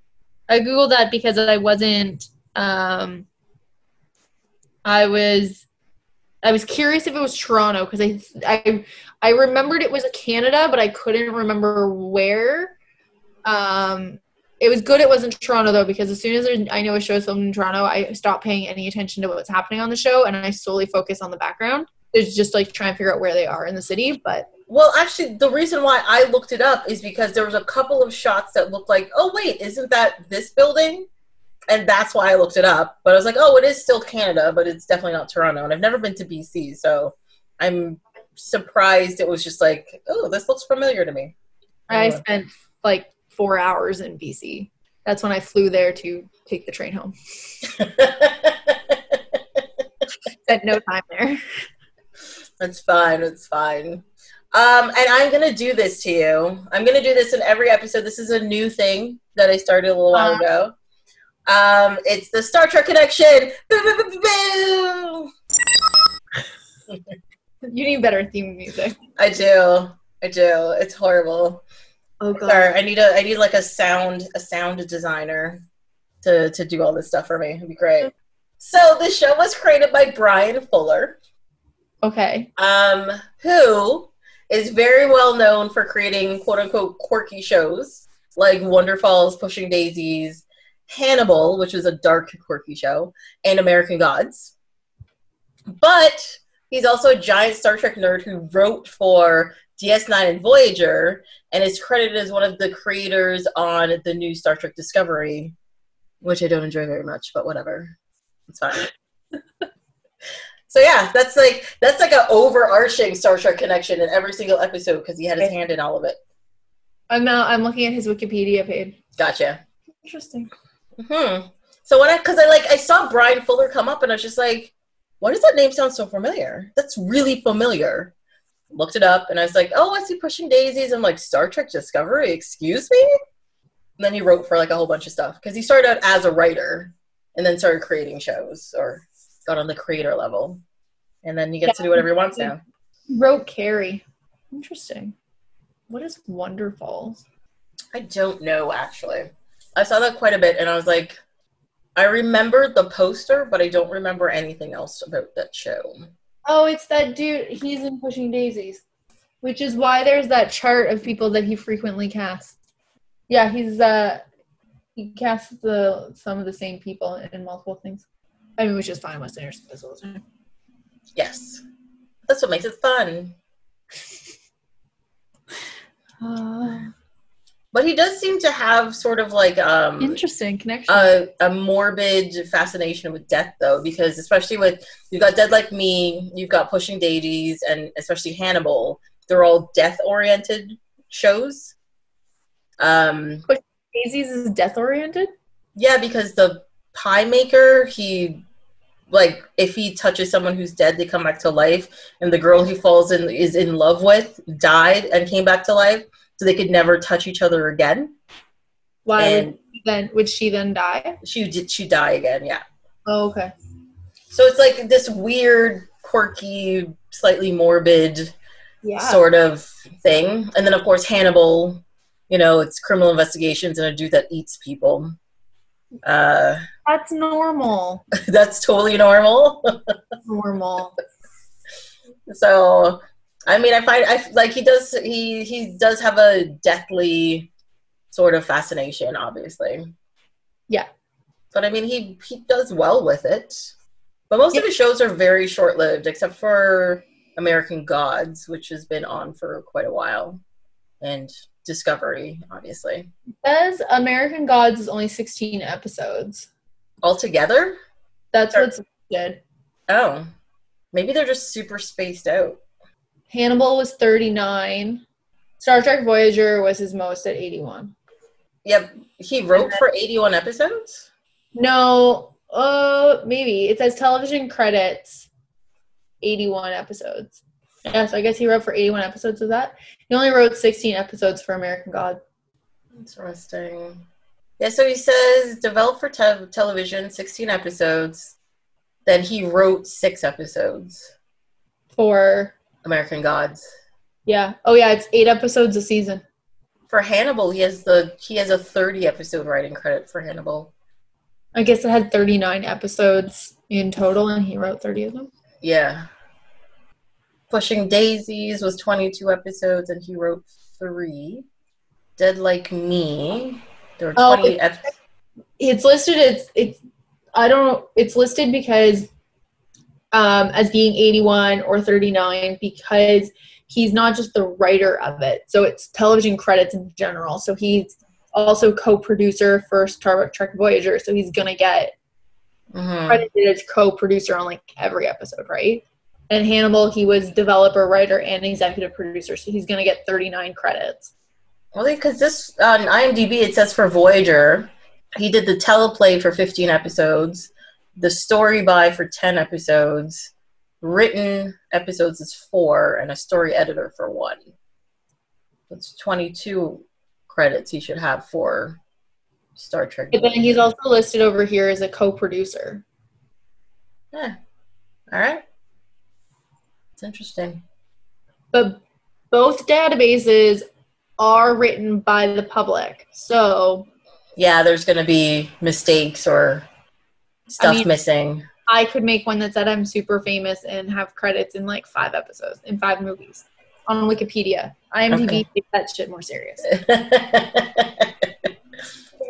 I googled that because I wasn't. Um, I was. I was curious if it was Toronto because I, I I remembered it was a Canada, but I couldn't remember where. Um, it was good it wasn't Toronto though because as soon as I know a show is filmed in Toronto, I stop paying any attention to what's happening on the show and I solely focus on the background. It's just like trying to figure out where they are in the city, but Well, actually, the reason why I looked it up is because there was a couple of shots that looked like, oh wait, isn't that this building? And that's why I looked it up. But I was like, oh, it is still Canada, but it's definitely not Toronto. And I've never been to BC, so I'm surprised it was just like, oh, this looks familiar to me. I spent like four hours in BC. That's when I flew there to take the train home. Spent no time there. That's fine. It's fine. Um, and I'm gonna do this to you. I'm gonna do this in every episode. This is a new thing that I started a little while Uh-huh. ago. Um, it's the Star Trek connection. Boo, boo, boo, boo, boo. You need better theme music. I do. I do. It's horrible. Oh Sorry, I need a. I need like a sound. A sound designer to to do all this stuff for me. It'd be great. So the show was created by Bryan Fuller. Okay. um, who is very well known for creating quote unquote quirky shows like Wonderfalls, Pushing Daisies, Hannibal, which was a dark, quirky show, and American Gods. But he's also a giant Star Trek nerd who wrote for DS9 and Voyager and is credited as one of the creators on the new Star Trek Discovery, which I don't enjoy very much, but whatever. It's fine. So yeah, that's like that's like an overarching Star Trek connection in every single episode because he had his hand in all of it. I'm now I'm looking at his Wikipedia page. Gotcha. Interesting. Hmm. So when I because I like I saw Bryan Fuller come up and I was just like, why does that name sound so familiar? That's really familiar. Looked it up and I was like, oh, I see Pushing Daisies. I'm like Star Trek Discovery. Excuse me. And then he wrote for like a whole bunch of stuff because he started out as a writer and then started creating shows or got on the creator level, and then he gets to do whatever he wants now. Wrote Carrie. Interesting. What is Wonderfalls? I don't know actually. I saw that quite a bit and I was like, I remember the poster, but I don't remember anything else about that show. Oh, it's that dude. He's in Pushing Daisies, which is why there's that chart of people that he frequently casts. Yeah, he's uh he casts the some of the same people in multiple things. I mean, which is fine. Wes Anderson does all the time. Yes. That's what makes it fun. Uh, But he does seem to have sort of like um interesting connection. a, a morbid fascination with death though, because especially with you've got Dead Like Me, you've got Pushing Daisies, and especially Hannibal, they're all death oriented shows. Um Daisies is death oriented. Yeah, because the pie maker, he like if he touches someone who's dead, they come back to life, and the girl he falls in is in love with died and came back to life, so they could never touch each other again. Why And would, then would she then die? she did she die again? Yeah. Oh, okay. So it's like this weird, quirky, slightly morbid Yeah. sort of thing, and then of course Hannibal. You know, it's criminal investigations and a dude that eats people. Uh, That's normal. that's totally normal. Normal. so i mean i find i like he does he he does have a deathly sort of fascination obviously Yeah. but i mean he he does well with it but most of his shows are very short-lived except for american gods which has been on for quite a while and discovery obviously Says American Gods is only 16 episodes. altogether That's Sure. what's good. oh maybe they're just super spaced out Hannibal was 39. Star Trek Voyager was his most at 81. Yep. He wrote for 81 episodes? No, uh, maybe it says television credits, eighty-one episodes. Yeah, so I guess he wrote for eighty-one episodes of that. He only wrote sixteen episodes for American God. Interesting. Yeah, so he says developed for te- television, 16 episodes. Then he wrote six episodes. For American Gods. yeah, oh yeah, it's eight episodes a season. For Hannibal, he has the he has a 30 episode writing credit for Hannibal. I guess it had thirty-nine episodes in total, and he wrote thirty of them. Yeah. Pushing Daisies was 22 episodes and he wrote three. Dead Like Me. There were Oh, 20 ep- it's listed it's it's i don't know it's listed because um as being 81 or 39 because he's not just the writer of it. So it's television credits in general. So he's also co-producer for star trek voyager. So he's gonna get Mhm. credited as co-producer on like every episode right? And hannibal he was developer writer and executive producer. So he's gonna get 39 credits. Well, because this on IMDb it says for Voyager, he did the teleplay for 15 episodes, the story by for 10 episodes, written episodes is four, and a story editor for one. That's 22 credits he should have for Star Trek. but then he's also listed over here as a co-producer Yeah. All right. It's interesting. but both databases are written by the public. So Yeah, there's going to be mistakes or stuff mean- missing. I could make one that said I'm super famous and have credits in like five episodes, in five movies on Wikipedia. IMDb Okay. takes that shit more serious.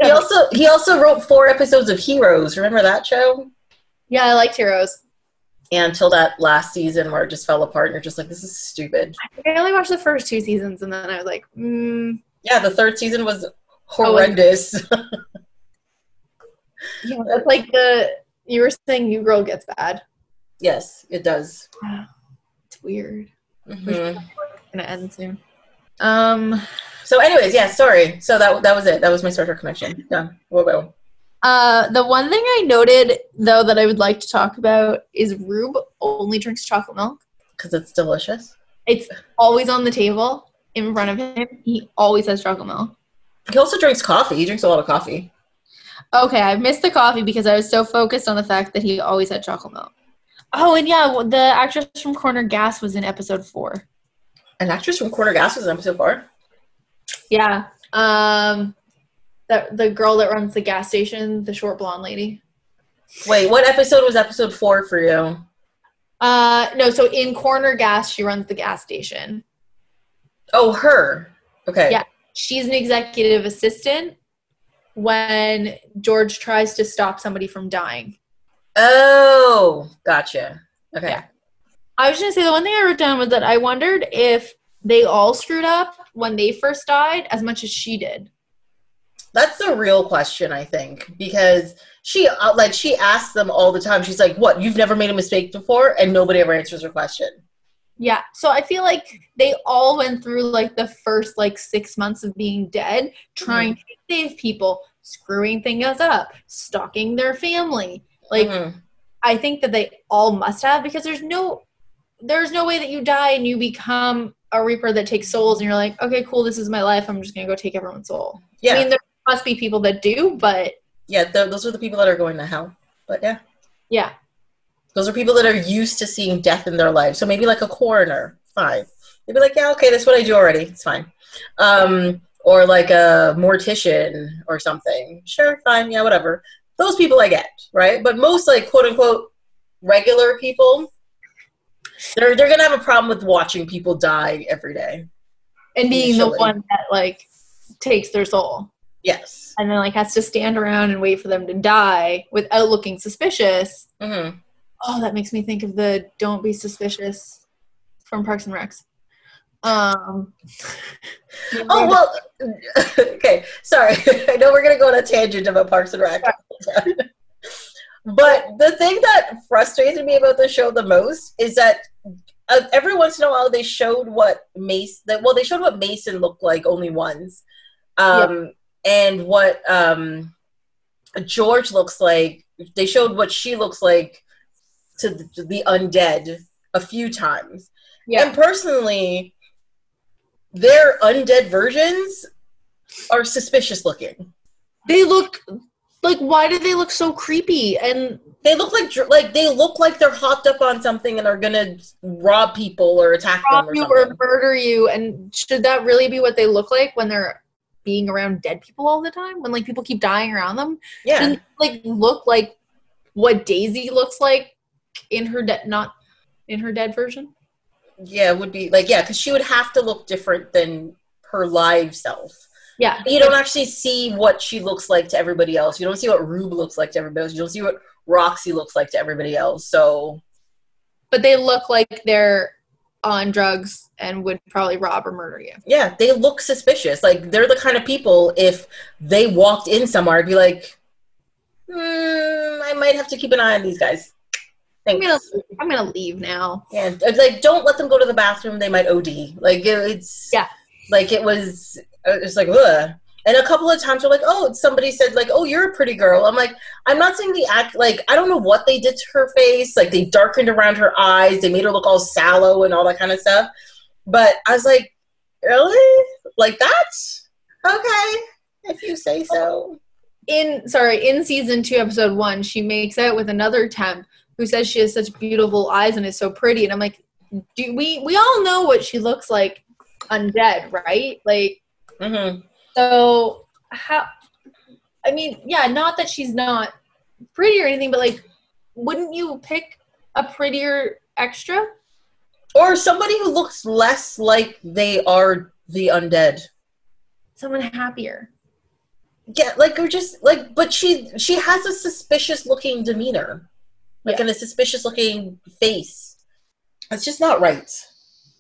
he also he also wrote four episodes of Heroes. Remember that show? Yeah, I liked Heroes. Yeah, until that last season where it just fell apart, and you're just like, this is stupid. I only watched the first two seasons and then I was like, mm, Yeah, the third season was horrendous. yeah, that's like the you were saying New Girl gets bad. yes, it does. It's weird. Mhm. It's gonna end soon. Um So, anyways, yeah, sorry. So that that was it. That was my Star Trek connection. Done. What about? Uh, the one thing I noted though that I would like to talk about is Rube only drinks chocolate milk. Because it's delicious. It's always on the table in front of him. He always has chocolate milk. He also drinks coffee. He drinks a lot of coffee. Okay, I missed the coffee because I was so focused on the fact that he always had chocolate milk. Oh, and yeah, the actress from Corner Gas was in episode four. An actress from Corner Gas was in episode four. Yeah. Um, the the girl that runs the gas station, the short blonde lady. Wait, what episode was episode four for you? Uh, no, so in Corner Gas, she runs the gas station. Oh, her. Okay. Yeah. She's an executive assistant when George tries to stop somebody from dying. Oh, gotcha. Okay. Yeah. I was gonna say the one thing I wrote down was that I wondered if they all screwed up when they first died as much as she did. That's the real question, I think, because she uh, like she asks them all the time. She's like, "What? You've never made a mistake before?" And nobody ever answers her question. Yeah. So I feel like they all went through like the first like six months of being dead, trying to save people, screwing things up, stalking their family. Like Mhm. I think that they all must have because there's no there's no way that you die and you become a reaper that takes souls and you're like, okay, cool, this is my life. I'm just gonna go take everyone's soul. yeah, I mean, there must be people that do, but yeah, th- those are the people that are going to hell. But yeah, yeah, those are people that are used to seeing death in their life. So maybe like a coroner, fine. They'd be like, "Yeah, okay, that's what I do already. It's fine." Um, or like a mortician or something. Sure, fine, yeah, whatever. Those people I get, right? But most like quote unquote regular people, they're they're gonna have a problem with watching people die every day. and being the one that like takes their soul Yes. and then like has to stand around and wait for them to die without looking suspicious. hmm Oh, that makes me think of the "Don't be suspicious" from Parks and Recs. Um. Oh well. okay, sorry. I know we're gonna go on a tangent about Parks and Rec. but the thing that frustrated me about the show the most is that uh, every once in a while they showed what Mace that well they showed what Mason looked like only once. Um, and what um, George looks like. They showed what she looks like to the, to the undead a few times. Yeah. And personally, their undead versions are suspicious looking. They look like why do they look so creepy? And They look like like they look like they're hopped up on something and are gonna rob people or attack rob them or you or murder you. And should that really be what they look like when they're being around dead people all the time? When like people keep dying around them? yeah, Shouldn't like look like what Daisy looks like in her dead not in her dead version? Yeah, would be like yeah, because she would have to look different than her live self. Yeah. You don't actually see what she looks like to everybody else. You don't see what Rube looks like to everybody else. You don't see what Roxy looks like to everybody else. So But they look like they're on drugs and would probably rob or murder you. yeah, they look suspicious. Like they're the kind of people if they walked in somewhere, I'd be like, hmm, I might have to keep an eye on these guys. I'm gonna I'm gonna leave now. Yeah, like don't let them go to the bathroom. They might OD. Like it- it's Yeah. like it was. uh, It's like ugh. And a couple of times we're like, oh, somebody said like, oh, you're a pretty girl. I'm like, I'm not saying the act. Like I don't know what they did to her face. Like they darkened around her eyes. They made her look all sallow and all that kind of stuff. But I was like, really? Like that? Okay, if you say so. In sorry, in season two, episode one, she makes out with another temp who says she has such beautiful eyes and is so pretty. And I'm like, do we we all know what she looks like undead, right? Like hmm So how? I mean, yeah, not that she's not pretty or anything, but like, wouldn't you pick a prettier extra? Or somebody who looks less like they are the undead. Someone happier. Yeah, like or just like, but she she has a suspicious looking demeanor, like Yeah. and a suspicious looking face. It's just not right.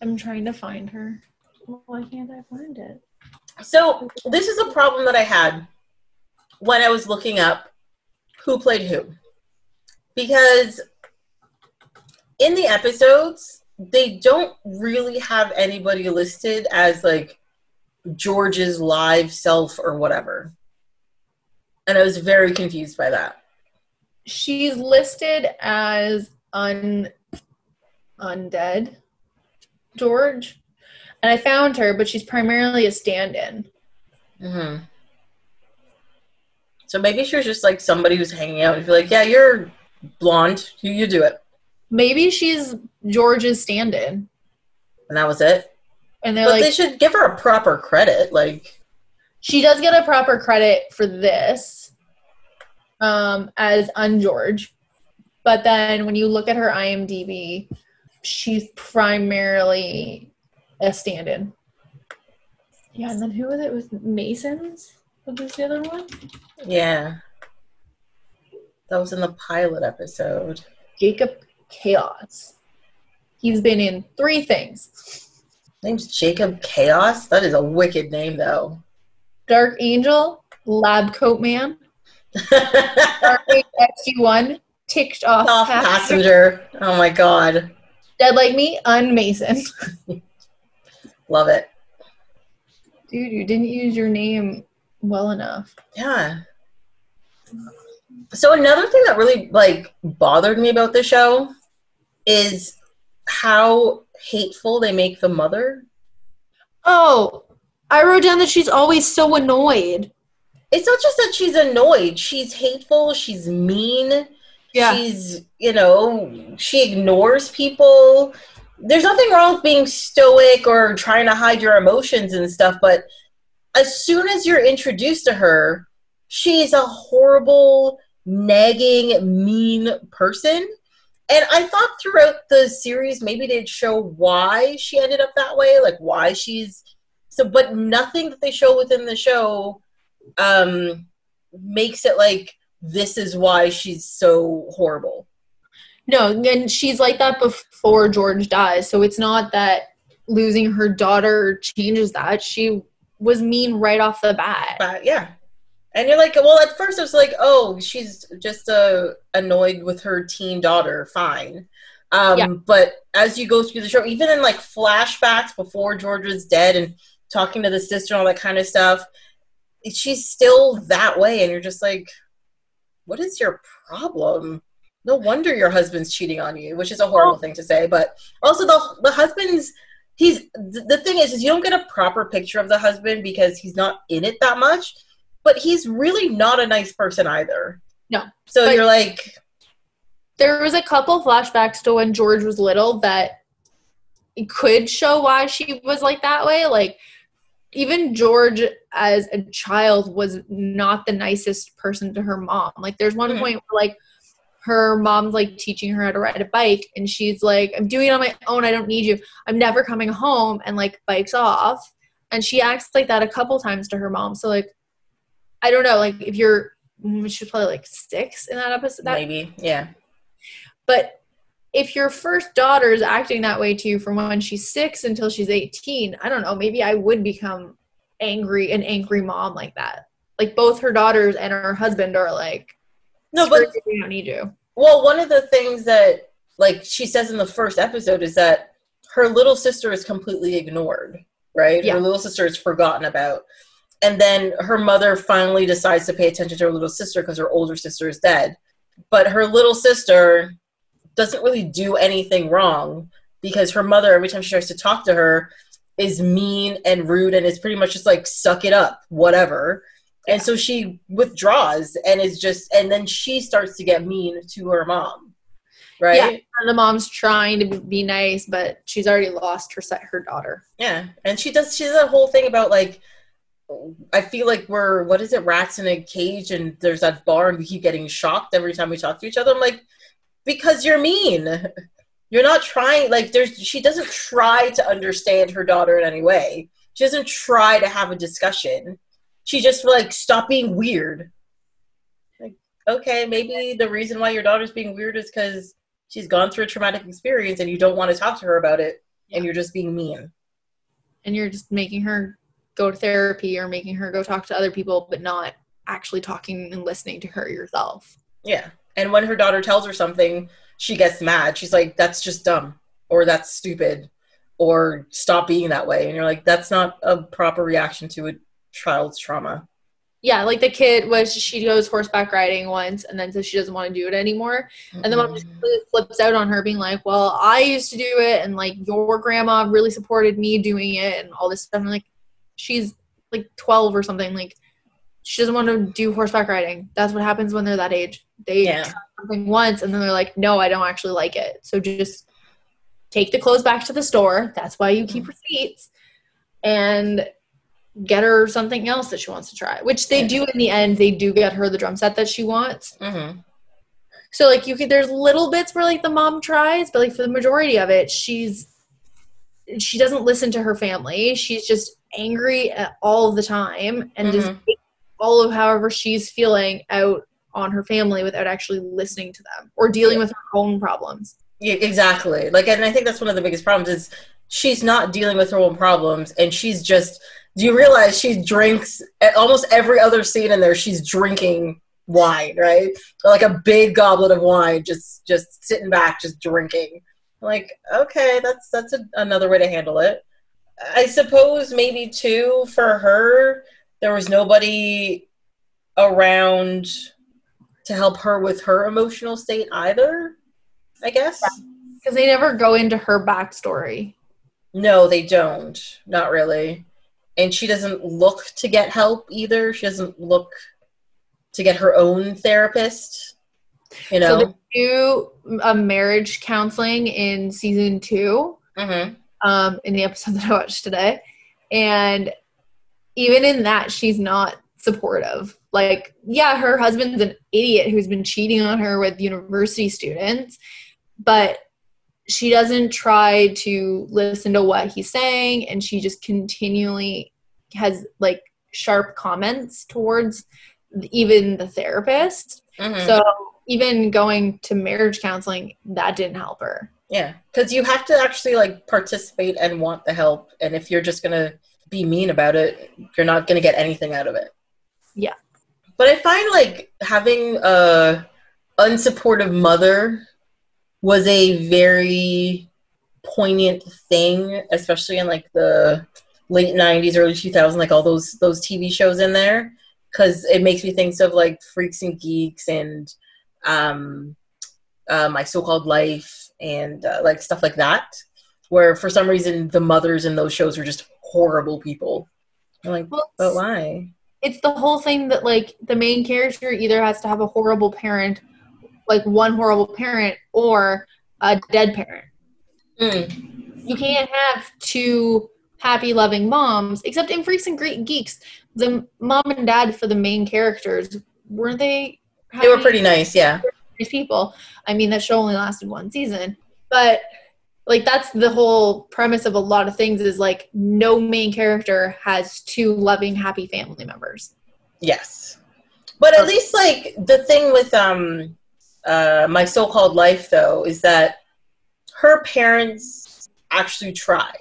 I'm trying to find her. Why can't I find it? So this is a problem that I had when I was looking up who played who, because in the episodes they don't really have anybody listed as like George's live self or whatever, and I was very confused by that. She's listed as un undead George, and I found her, but she's primarily a stand-in. hmm So maybe she was just like somebody who's hanging out and be like, "Yeah, you're blonde. You you do it," Maybe she's George's stand-in, and that was it. and they're But like, they should give her a proper credit. Like, she does get a proper credit for this um, as ungeorge but then when you look at her imdb she's primarily a stand-in. Yeah and then who was it? With masons what this the other one? Yeah, that was in the pilot episode. jacob chaos. He's been in three things. Name's Jacob Chaos. That is a wicked name, though. dark angel lab coat man dark Age sg1 ticked off, Off passenger, passenger. Oh my god, dead like me unmason love it. Dude, you didn't use your name well enough. Yeah. So another thing that really like bothered me about the show is how hateful they make the mother. Oh, I wrote down that she's always so annoyed. It's not just that she's annoyed; she's hateful. She's mean. yeah. She's, you know, she ignores people. There's nothing wrong with being stoic or trying to hide your emotions and stuff, but as soon as you're introduced to her, she's a horrible, nagging, mean person. And I thought throughout the series maybe they'd show why she ended up that way, like why she's so but nothing that they show within the show um makes it like this is why she's so horrible. No, and she's like that before George dies. So it's not that losing her daughter changes that. She was mean right off the bat. But yeah. And you're like, well, at first I was like, oh, she's just uh, annoyed with her teen daughter. Fine. Um, Yeah. But as you go through the show, even in like flashbacks before George was dead and talking to the sister and all that kind of stuff, she's still that way and you're just like what is your problem no wonder your husband's cheating on you which is a horrible thing to say but also the the husband's he's the thing is is you don't get a proper picture of the husband because he's not in it that much but he's really not a nice person either No. so you're like there was a couple flashbacks to when George was little that could show why she was like that way. Like even George as a child was not the nicest person to her mom. Like there's one Mhm. point where like her mom's like teaching her how to ride a bike and she's like, I'm doing it on my own, I don't need you. I'm never coming home and like bikes off. And she acts like that a couple times to her mom. So like I don't know, like if you're mm, she was probably like six in that episode. That maybe yeah but if your first daughter is acting that way to you from when she's six until she's 18, I don't know, maybe I would become angry, an angry mom like that. Like both her daughters and her husband are like, no but you, we don't need you. Well, one of the things that like she says in the first episode is that her little sister is completely ignored, right? Yeah. Her little sister is forgotten about. And then her mother finally decides to pay attention to her little sister because her older sister is dead. But her little sister doesn't really do anything wrong because her mother, every time she tries to talk to her, is mean and rude and is pretty much just like, suck it up, whatever. And so she withdraws and is just, and then she starts to get mean to her mom, right? Yeah. And the mom's trying to be nice, but she's already lost her set her daughter. Yeah, and she does. She does a whole thing about like, I feel like we're what is it, rats in a cage, and there's that bar, and we keep getting shocked every time we talk to each other. I'm like, because you're mean. You're not trying. Like, there's. She doesn't try to understand her daughter in any way. She doesn't try to have a discussion. She just like stop being weird. Like, okay, maybe the reason why your daughter's being weird is because she's gone through a traumatic experience, and you don't want to talk to her about it, and you're just being mean. And you're just making her go to therapy or making her go talk to other people, but not actually talking and listening to her yourself. Yeah. And when her daughter tells her something, she gets mad. She's like, that's just dumb, or that's stupid, or stop being that way. And you're like, that's not a proper reaction to a child's trauma. Yeah, like the kid was she goes horseback riding once and then says she doesn't want to do it anymore. And the mom just flips out on her, being like, Well, I used to do it, and like your grandma really supported me doing it, and all this stuff. And like, she's like 12 or something. Like, she doesn't want to do horseback riding. That's what happens when they're that age. They Yeah. try something once, and then they're like, No, I don't actually like it. So just take the clothes back to the store. That's why you keep receipts. And get her something else that she wants to try, which they Yeah. do in the end. They do get her the drum set that she wants. Mm-hmm. So like you could there's little bits where like the mom tries, but like for the majority of it, she's she doesn't listen to her family. She's just angry at all the time and just Mhm. takes all of however she's feeling out on her family without actually listening to them or dealing with her own problems. Yeah, exactly. Like, and I think that's one of the biggest problems is she's not dealing with her own problems, and she's just. Do you realize she drinks at almost every other scene in there? She's drinking wine, right? Like a big goblet of wine, just just sitting back, just drinking. Like, okay, that's that's a, another way to handle it. I suppose maybe too for her, there was nobody around to help her with her emotional state either. I guess. Because they never go into her backstory. No, they don't. Not really. And she doesn't look to get help either. She doesn't look to get her own therapist. You So know. they do a marriage counseling in season two. mm-hmm. um, in the episode that I watched today. And even in that, she's not supportive. Like, yeah, her husband's an idiot who's been cheating on her with university students, but she doesn't try to listen to what he's saying. And she just continually has like sharp comments towards even the therapist. Mm-hmm. So even going to marriage counseling, that didn't help her. yeah, because you have to actually like participate and want the help. And if you're just gonna be mean about it, you're not gonna get anything out of it. Yeah. But I find like having a unsupportive mother was a very poignant thing, especially in like the late 90s early 2000s like all those those tv shows in there because it makes me think of like freaks and geeks and um uh, my so-called life and uh, like stuff like that where for some reason the mothers in those shows were just horrible people I'm like Well, but why it's the whole thing that like the main character either has to have a horrible parent, like one horrible parent, or a dead parent. Mm. You can't have two happy, loving moms, except in Freaks and Great Geeks. The mom and dad for the main characters weren't they? they were pretty nice yeah nice people. I mean, that show only lasted one season, but like that's the whole premise of a lot of things is like no main character has two loving, happy family members. Yes. But at least like the thing with um uh my so-called life though is that her parents actually try.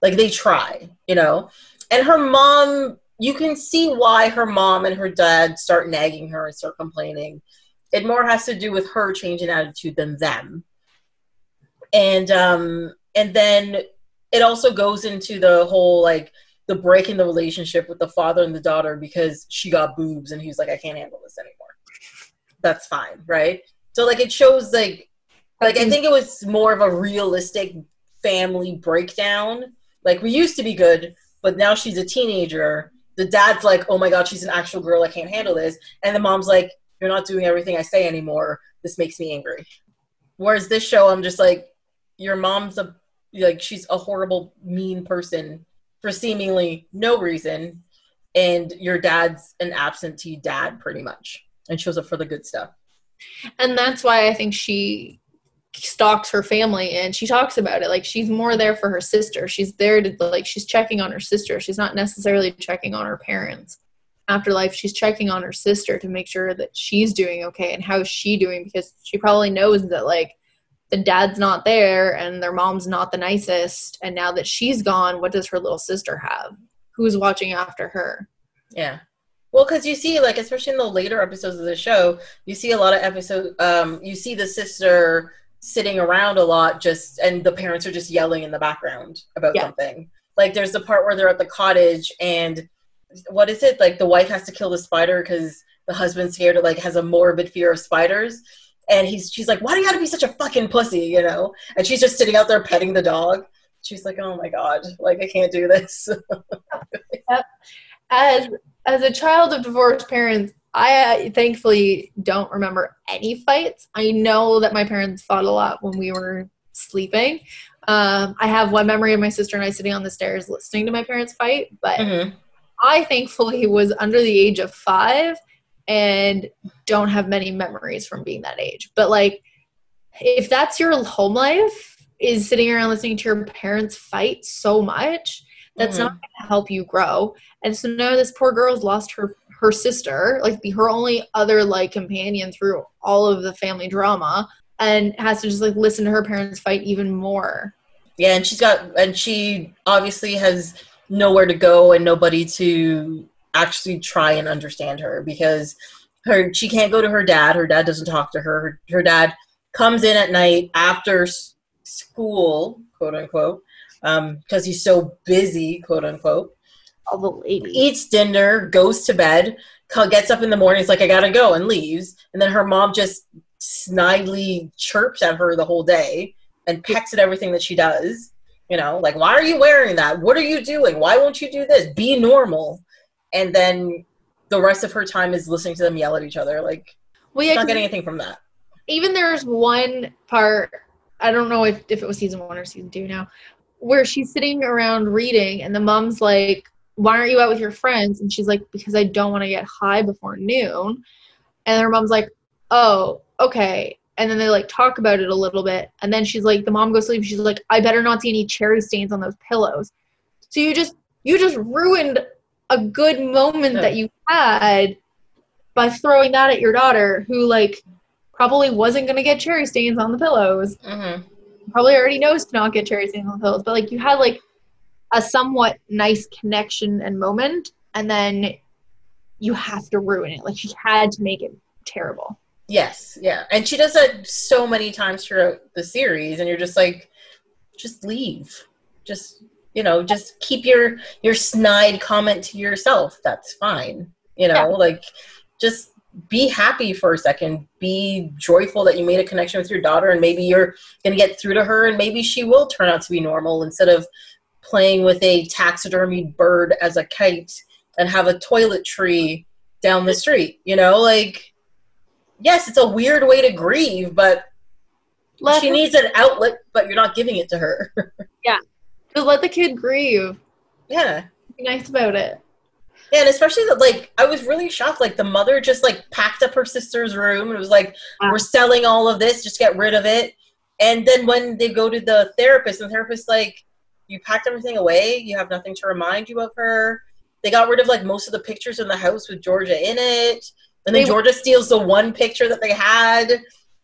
Like they try, you know. And her mom you can see why her mom and her dad start nagging her and start complaining. It more has to do with her changing attitude than them. And um and then it also goes into the whole like the break in the relationship with the father and the daughter because she got boobs and he was like, I can't handle this anymore. That's fine, right? So like it shows like like I think it was more of a realistic family breakdown. Like we used to be good, but now she's a teenager. The dad's like, Oh my god, she's an actual girl, I can't handle this. And the mom's like, You're not doing everything I say anymore. This makes me angry. Whereas this show, I'm just like, Your mom's a like she's a horrible, mean person for seemingly no reason, and your dad's an absentee dad, pretty much, and shows up for the good stuff. and that's why I think she stalks her family and she talks about it. Like she's more there for her sister. She's there to like she's checking on her sister. She's not necessarily checking on her parents. Afterlife she's checking on her sister to make sure that she's doing okay and how is she doing because she probably knows that like the dad's not there and their mom's not the nicest and now that she's gone what does her little sister have who's watching after her Yeah. Well, because you see, like, especially in the later episodes of the show, you see a lot of episodes. Um, you see the sister sitting around a lot, just and the parents are just yelling in the background about Yeah. something. Like, there's the part where they're at the cottage, and what is it? Like, the wife has to kill the spider because the husband's scared, of, like, has a morbid fear of spiders. And he's, she's like, "Why do you gotta be such a fucking pussy?" You know? And she's just sitting out there petting the dog. She's like, "Oh my god, like I can't do this." as as a child of divorced parents i uh, thankfully don't remember any fights i know that my parents fought a lot when we were sleeping um, i have one memory of my sister and i sitting on the stairs listening to my parents fight but Mhm. i thankfully was under the age of five and don't have many memories from being that age. But like if that's your home life is sitting around listening to your parents fight so much that's Mhm. not going to help you grow. And so now this poor girl's lost her her sister like the, her only other like companion through all of the family drama and has to just like listen to her parents fight even more. Yeah, and she's got, and she obviously has nowhere to go and nobody to actually try and understand her because her she can't go to her dad. Her dad doesn't talk to her. Her, her dad comes in at night after s- school, quote unquote, um, because he's so busy, quote unquote. all the ladies Eats dinner, goes to bed, gets up in the morning. He's like, I gotta go, and leaves. And then her mom just snidely chirps at her the whole day and pecks at everything that she does. You know, like, why are you wearing that? What are you doing? Why won't you do this? Be normal. And then the rest of her time is listening to them yell at each other. Like, well yeah not getting anything from that. even there's one part i don't know if, if it was season one or season two now where she's sitting around reading and the mom's like why aren't you out with your friends? And she's like because i don't want to get high before noon. And her mom's like oh okay. And then they like talk about it a little bit. And then she's like the mom goes to sleep she's like i better not see any cherry stains on those pillows. So you just you just ruined a good moment that you had by throwing that at your daughter who like probably wasn't going to get cherry stains on the pillows Mm-hmm. probably already knows to not get cherry stains on the pillows but like you had like a somewhat nice connection and moment and then you have to ruin it like she had to make it terrible Yes, yeah. And she does that so many times throughout the series, and you're just like, just leave. Just you know, just keep your your snide comment to yourself. That's fine. You know, yeah. like just be happy for a second. Be joyful that you made a connection with your daughter and maybe you're going to get through to her and maybe she will turn out to be normal instead of playing with a taxidermied bird as a kite and have a toilet tree down the street. You know, like yes, it's a weird way to grieve, but let she her- needs an outlet, but you're not giving it to her. yeah. Just let the kid grieve. Yeah. Be nice about it. Yeah, and especially that, like, I was really shocked. Like, the mother just like packed up her sister's room and it was like, wow. "We're selling all of this, just get rid of it." And then when they go to the therapist, and the therapist like, "You packed everything away. You have nothing to remind you of her." They got rid of like most of the pictures in the house with Georgia in it, and then they, Georgia steals the one picture that they had.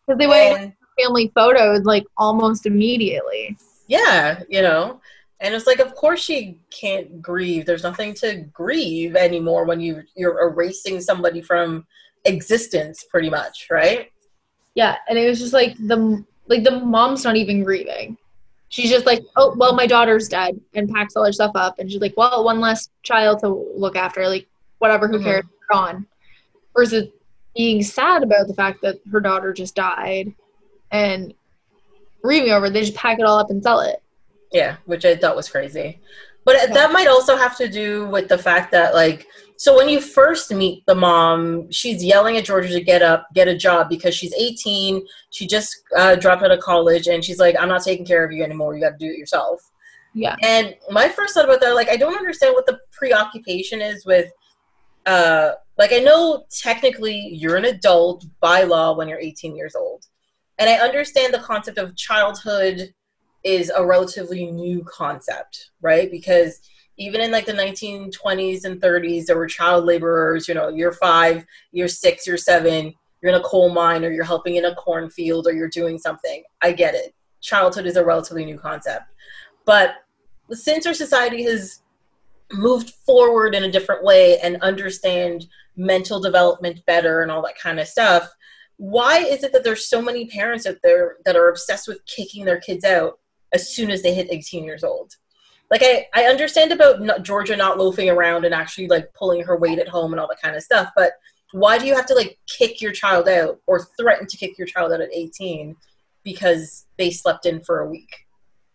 Because they went family photos like almost immediately. Yeah, you know. And it's like, of course she can't grieve. There's nothing to grieve anymore when you you're erasing somebody from existence, pretty much, right? Yeah, and it was just like the like the mom's not even grieving. She's just like, oh well, my daughter's dead, and packs all her stuff up, and she's like, well, one less child to look after. Like, whatever, who mm-hmm. cares? Gone. Versus being sad about the fact that her daughter just died, and grieving over, they just pack it all up and sell it. Yeah, which I thought was crazy. But yeah. that might also have to do with the fact that, like, so when you first meet the mom, she's yelling at Georgia to get up, get a job because she's 18. She just uh, dropped out of college and she's like, I'm not taking care of you anymore. You got to do it yourself. Yeah. And my first thought about that, like, I don't understand what the preoccupation is with, uh, like, I know technically you're an adult by law when you're 18 years old. And I understand the concept of childhood is a relatively new concept, right? Because even in like the 1920s and 30s, there were child laborers, you know, you're five, you're six, you're seven, you're in a coal mine or you're helping in a cornfield or you're doing something. I get it. Childhood is a relatively new concept. But since our society has moved forward in a different way and understand mental development better and all that kind of stuff, why is it that there's so many parents out there that are obsessed with kicking their kids out as soon as they hit 18 years old. Like I, I understand about not, Georgia not loafing around and actually like pulling her weight at home and all that kind of stuff, but why do you have to like kick your child out or threaten to kick your child out at 18 because they slept in for a week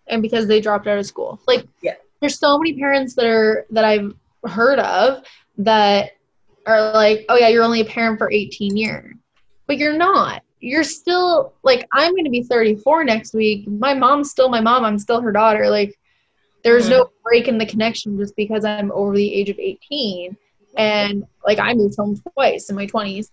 and because they dropped out of school? Like, yeah, there's so many parents that are that I've heard of that are like, oh yeah, you're only a parent for 18 years, but you're not you're still like I'm going to be 34 next week. My mom's still my mom. I'm still her daughter. Like there's mm-hmm. no break in the connection just because I'm over the age of 18 and like I moved home twice in my 20s.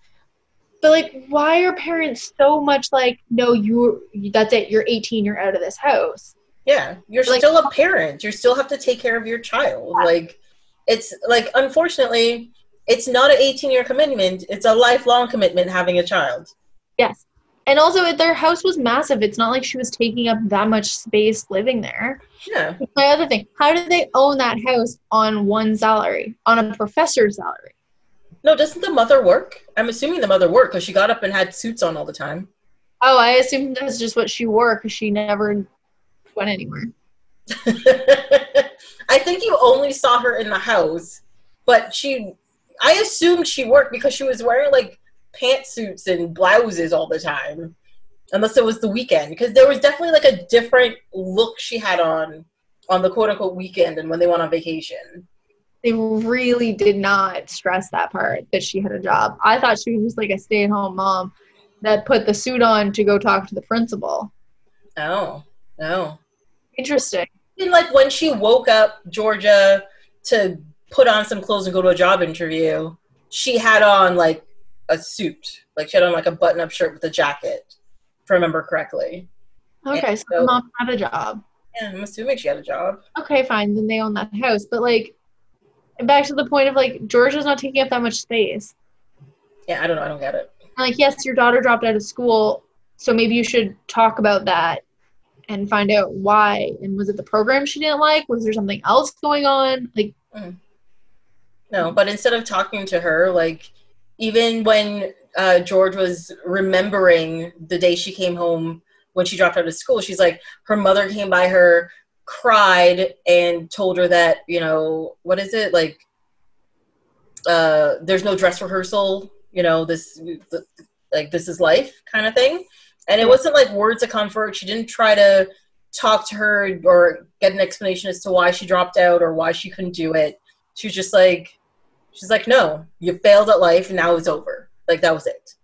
But like why are parents so much like no you that's it you're 18 you're out of this house. Yeah, you're like, still a parent. You still have to take care of your child. Yeah. Like it's like unfortunately it's not an 18 year commitment. It's a lifelong commitment having a child. Yes. And also, their house was massive. It's not like she was taking up that much space living there. Yeah. My other thing, how did they own that house on one salary, on a professor's salary? No, doesn't the mother work? I'm assuming the mother worked because she got up and had suits on all the time. Oh, I assume that's just what she wore because she never went anywhere. I think you only saw her in the house, but she, I assumed she worked because she was wearing like pantsuits and blouses all the time, unless it was the weekend. Because there was definitely like a different look she had on on the quote unquote weekend and when they went on vacation. They really did not stress that part that she had a job. I thought she was just like a stay at home mom that put the suit on to go talk to the principal. Oh, oh. Interesting. And like when she woke up Georgia to put on some clothes and go to a job interview, she had on like a suit. Like she had on like a button up shirt with a jacket, if I remember correctly. Okay, so, so mom had a job. Yeah, I'm assuming she had a job. Okay, fine. Then they own that house. But like back to the point of like Georgia's not taking up that much space. Yeah, I don't know. I don't get it. Like, yes, your daughter dropped out of school, so maybe you should talk about that and find out why. And was it the program she didn't like? Was there something else going on? Like, mm. no. But instead of talking to her, like even when uh, George was remembering the day she came home when she dropped out of school, she's like, her mother came by her cried and told her that you know what is it? Like uh there's no dress rehearsal you know this like this is life kind of thing. And it wasn't like words of comfort. She didn't try to talk to her or get an explanation as to why she dropped out or why she couldn't do it. She was just like she's like no you failed at life and now it's over like that was it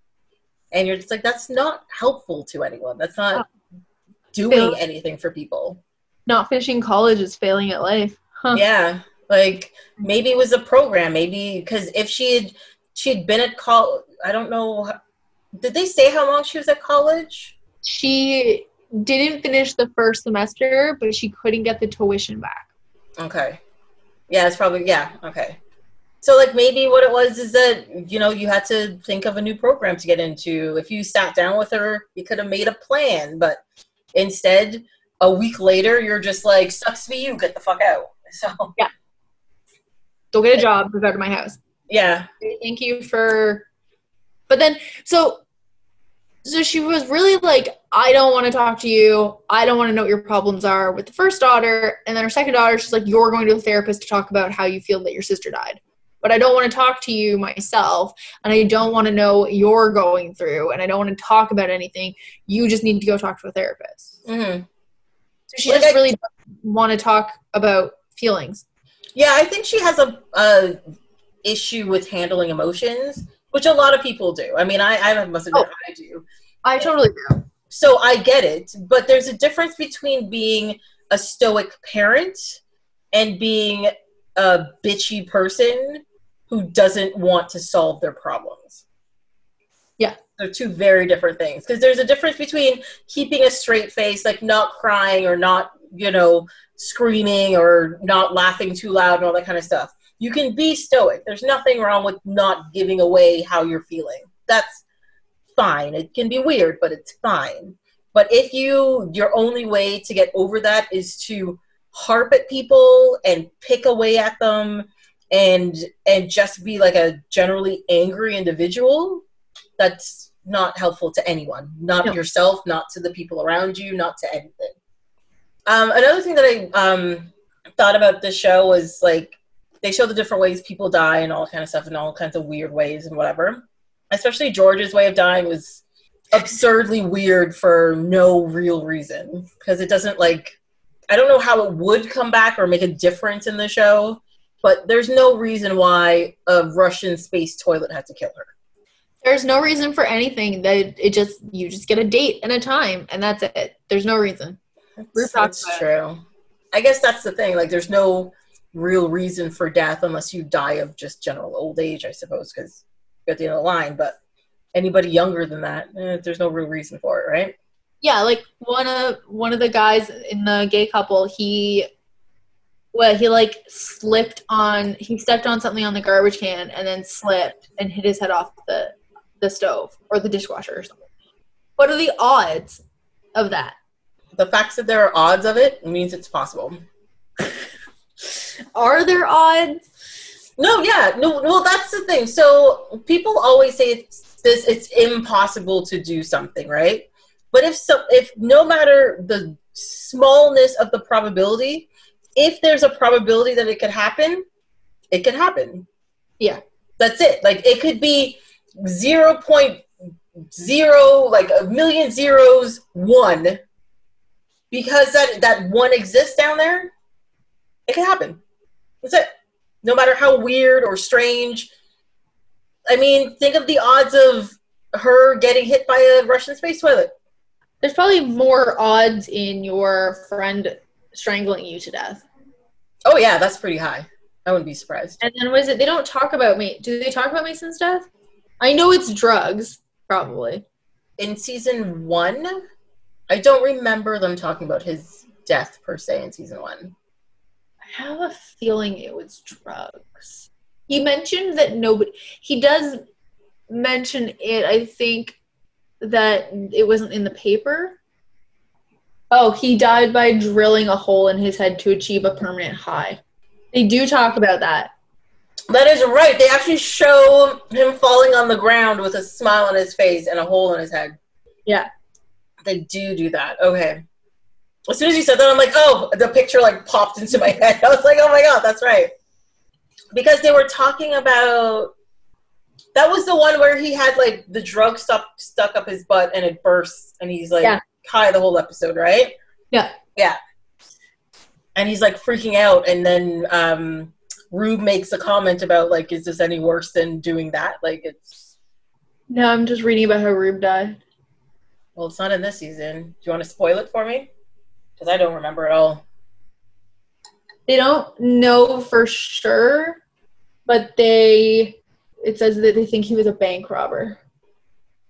and you're just like that's not helpful to anyone that's not doing anything for people not finishing college is failing at life. Huh. Yeah, like maybe it was a program. Maybe because if she had she'd been at college, I don't know. Did they say how long she was at college? She didn't finish the first semester, but she couldn't get the tuition back. Okay. Yeah, it's probably yeah. Okay. So like maybe what it was is that you know you had to think of a new program to get into. If you sat down with her, you could have made a plan, but instead a week later, you're just like, sucks for you, get the fuck out. So yeah, go get a job, go back to my house. Yeah. Thank you for. But then, so, so she was really like, I don't want to talk to you. I don't want to know what your problems are with the first daughter, and then her second daughter, she's like, you're going to a therapist to talk about how you feel that your sister died. But I don't want to talk to you myself, and I don't want to know what you're going through, and I don't want to talk about anything. You just need to go talk to a therapist. Mm-hmm. So she like just I, really want to talk about feelings. Yeah, I think she has a, a, issue with handling emotions, which a lot of people do. I mean, I, I must admit, oh, I do. I totally do. So I get it, but there's a difference between being a stoic parent and being a bitchy person who doesn't want to solve their problems. Yeah. They're two very different things because there's a difference between keeping a straight face like not crying or not you know screaming or not laughing too loud and all that kind of stuff. You can be stoic. There's nothing wrong with not giving away how you're feeling. That's fine. It can be weird but it's fine. But if you your only way to get over that is to harp at people and pick away at them and and just be like a generally angry individual that's not helpful to anyone, not no. yourself, not to the people around you, not to anything. Um, another thing that I um, thought about the show was like they show the different ways people die and all kind of stuff in all kinds of weird ways and whatever. Especially George's way of dying was absurdly weird for no real reason because it doesn't like I don't know how it would come back or make a difference in the show, but there's no reason why a Russian space toilet had to kill her. There's no reason for anything. That it just you just get a date and a time, and that's it. There's no reason. That's, that's true. I guess that's the thing. Like, there's no real reason for death unless you die of just general old age, I suppose, because you're at the end of the line. But anybody younger than that, eh, there's no real reason for it, right? Yeah, like one of one of the guys in the gay couple, he well, he like slipped on he stepped on something on the garbage can and then slipped and hit his head off the the stove or the dishwasher or something. What are the odds of that? The fact that there are odds of it means it's possible. are there odds? No, yeah. No, well that's the thing. So people always say it's this it's impossible to do something, right? But if so if no matter the smallness of the probability, if there's a probability that it could happen, it could happen. Yeah. That's it. Like it could be 0.0 like a million zeros one because that that one exists down there it could happen that's it no matter how weird or strange i mean think of the odds of her getting hit by a russian space toilet there's probably more odds in your friend strangling you to death oh yeah that's pretty high i wouldn't be surprised and then was it they don't talk about me do they talk about mason's death I know it's drugs, probably. In season one, I don't remember them talking about his death per se in season one. I have a feeling it was drugs. He mentioned that nobody. He does mention it. I think that it wasn't in the paper. Oh, he died by drilling a hole in his head to achieve a permanent high. They do talk about that. That is right. They actually show him falling on the ground with a smile on his face and a hole in his head. Yeah. They do do that. Okay. as soon as you said that, I'm like, oh, the picture like popped into my head. I was like, oh my god, that's right. Because they were talking about that was the one where he had like the drug stuck stuck up his butt and it bursts and he's like Yeah. High the whole episode, right? Yeah. Yeah. And he's like freaking out and then um Rube makes a comment about like, is this any worse than doing that? Like it's No, I'm just reading about how Rube died. well it's not in this season. Do you want to spoil it for me? Because I don't remember at all. They don't know for sure, but they it says that they think he was a bank robber.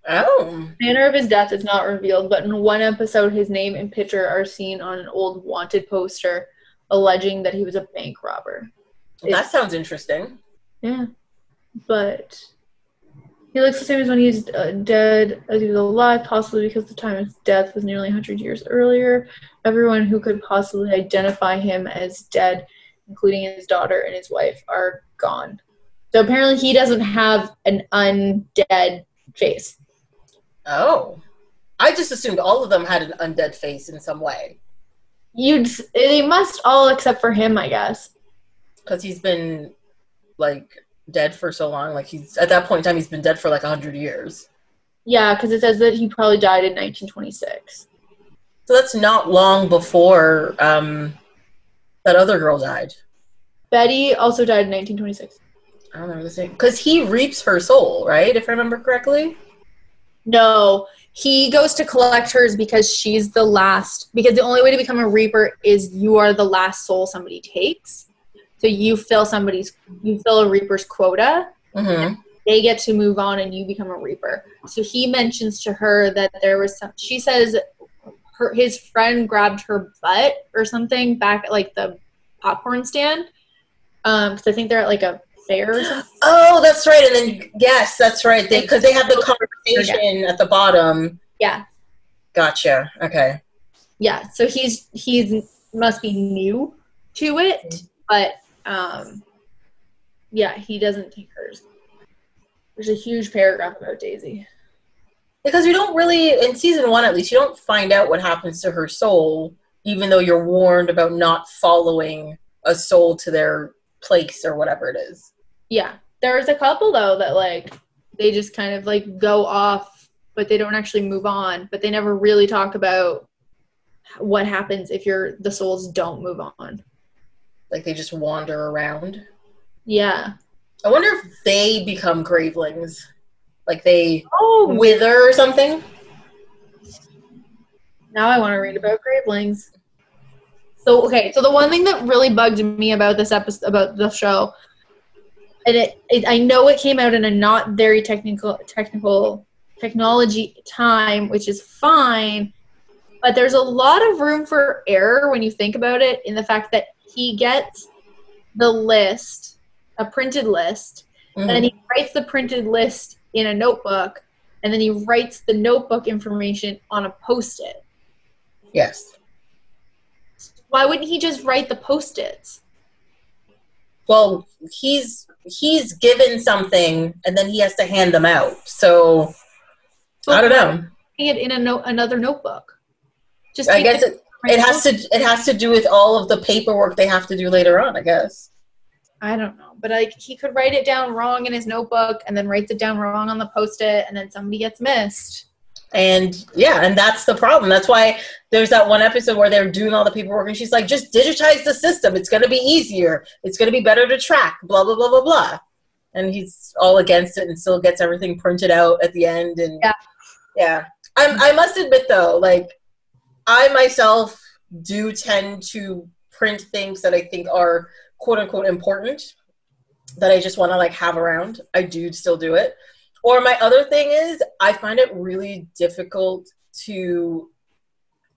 Oh. The manner of his death is not revealed, but in one episode, his name and picture are seen on an old wanted poster alleging that he was a bank robber. That sounds interesting. Yeah. But he looks the same as when he's uh, dead as he was alive, possibly because the time of his death was nearly 100 years earlier. Everyone who could possibly identify him as dead, including his daughter and his wife, are gone. So apparently he doesn't have an undead face. Oh. I just assumed all of them had an undead face in some way. You'd they must all except for him, I guess. Because he's been like dead for so long. Like he's at that point in time he's been dead for like a hundred years. Yeah, because it says that he probably died in 1926. So that's not long before um that other girl died. Betty also died in 1926. I don't remember the same because he reaps her soul, right? If I remember correctly. No, he goes to collect hers because she's the last. Because the only way to become a reaper is you are the last soul somebody takes. So you fill somebody's, you fill a reaper's quota. Mm-hmm. They get to move on, and you become a reaper. So he mentions to her that there was some. She says her his friend grabbed her butt or something back at like the popcorn stand. Um, because I think they're at like a fair or something. Oh, that's right. And then yes, that's right. They because they have the conversation at the bottom. Yeah, Gotcha. Okay. yeah so he's he's must be new to it but um yeah he doesn't take hers there's a huge paragraph about daisy Because you don't really, in season one at least, you don't find out what happens to her soul, even though you're warned about not following a soul to their place or whatever it is. Yeah there's a couple though that like they just kind of like go off but they don't actually move on but they never really talk about what happens if your the souls don't move on Like they just wander around. yeah I wonder if they become gravelings. Like they oh wither or something. Now I want to read about gravelings. So okay, so the one thing that really bugged me about this episode about the show, and it, it I know it came out in a not very technical technical technology time, which is fine, but there's a lot of room for error when you think about it in the fact that he gets the list, a printed list, and then mm-hmm. he writes the printed list in a notebook, and then he writes the notebook information on a post-it. Yes. Why wouldn't he just write the post-its? Well, he's he's given something and then he has to hand them out. So I don't know. It in a note, another notebook. Just I guess it, it has to it has to do with all of the paperwork they have to do later on, I guess. I don't know, but like he could write it down wrong in his notebook and then writes it down wrong on the post-it, and then somebody gets missed. And yeah, and that's the problem. That's why there's that one episode where they're doing all the paperwork and she's like, just digitize the system. It's going to be easier. It's going to be better to track, blah, blah, blah, blah, blah. And he's all against it and still gets everything printed out at the end. And Yeah. yeah. I'm, I must admit though, like I myself do tend to print things that I think are quote unquote important that I just want to like have around. I do still do it. Or my other thing is, I find it really difficult to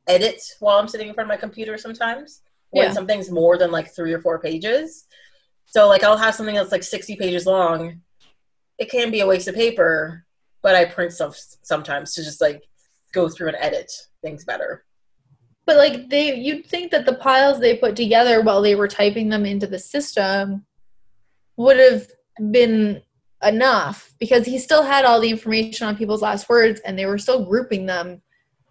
edit while I'm sitting in front of my computer sometimes when Yeah. something's more than like three or four pages. So, like, I'll have something that's like 60 pages long. It can be a waste of paper, but I print stuff sometimes to just like go through and edit things better. But like they, you'd think that the piles they put together while they were typing them into the system would have been enough because he still had all the information on people's last words and they were still grouping them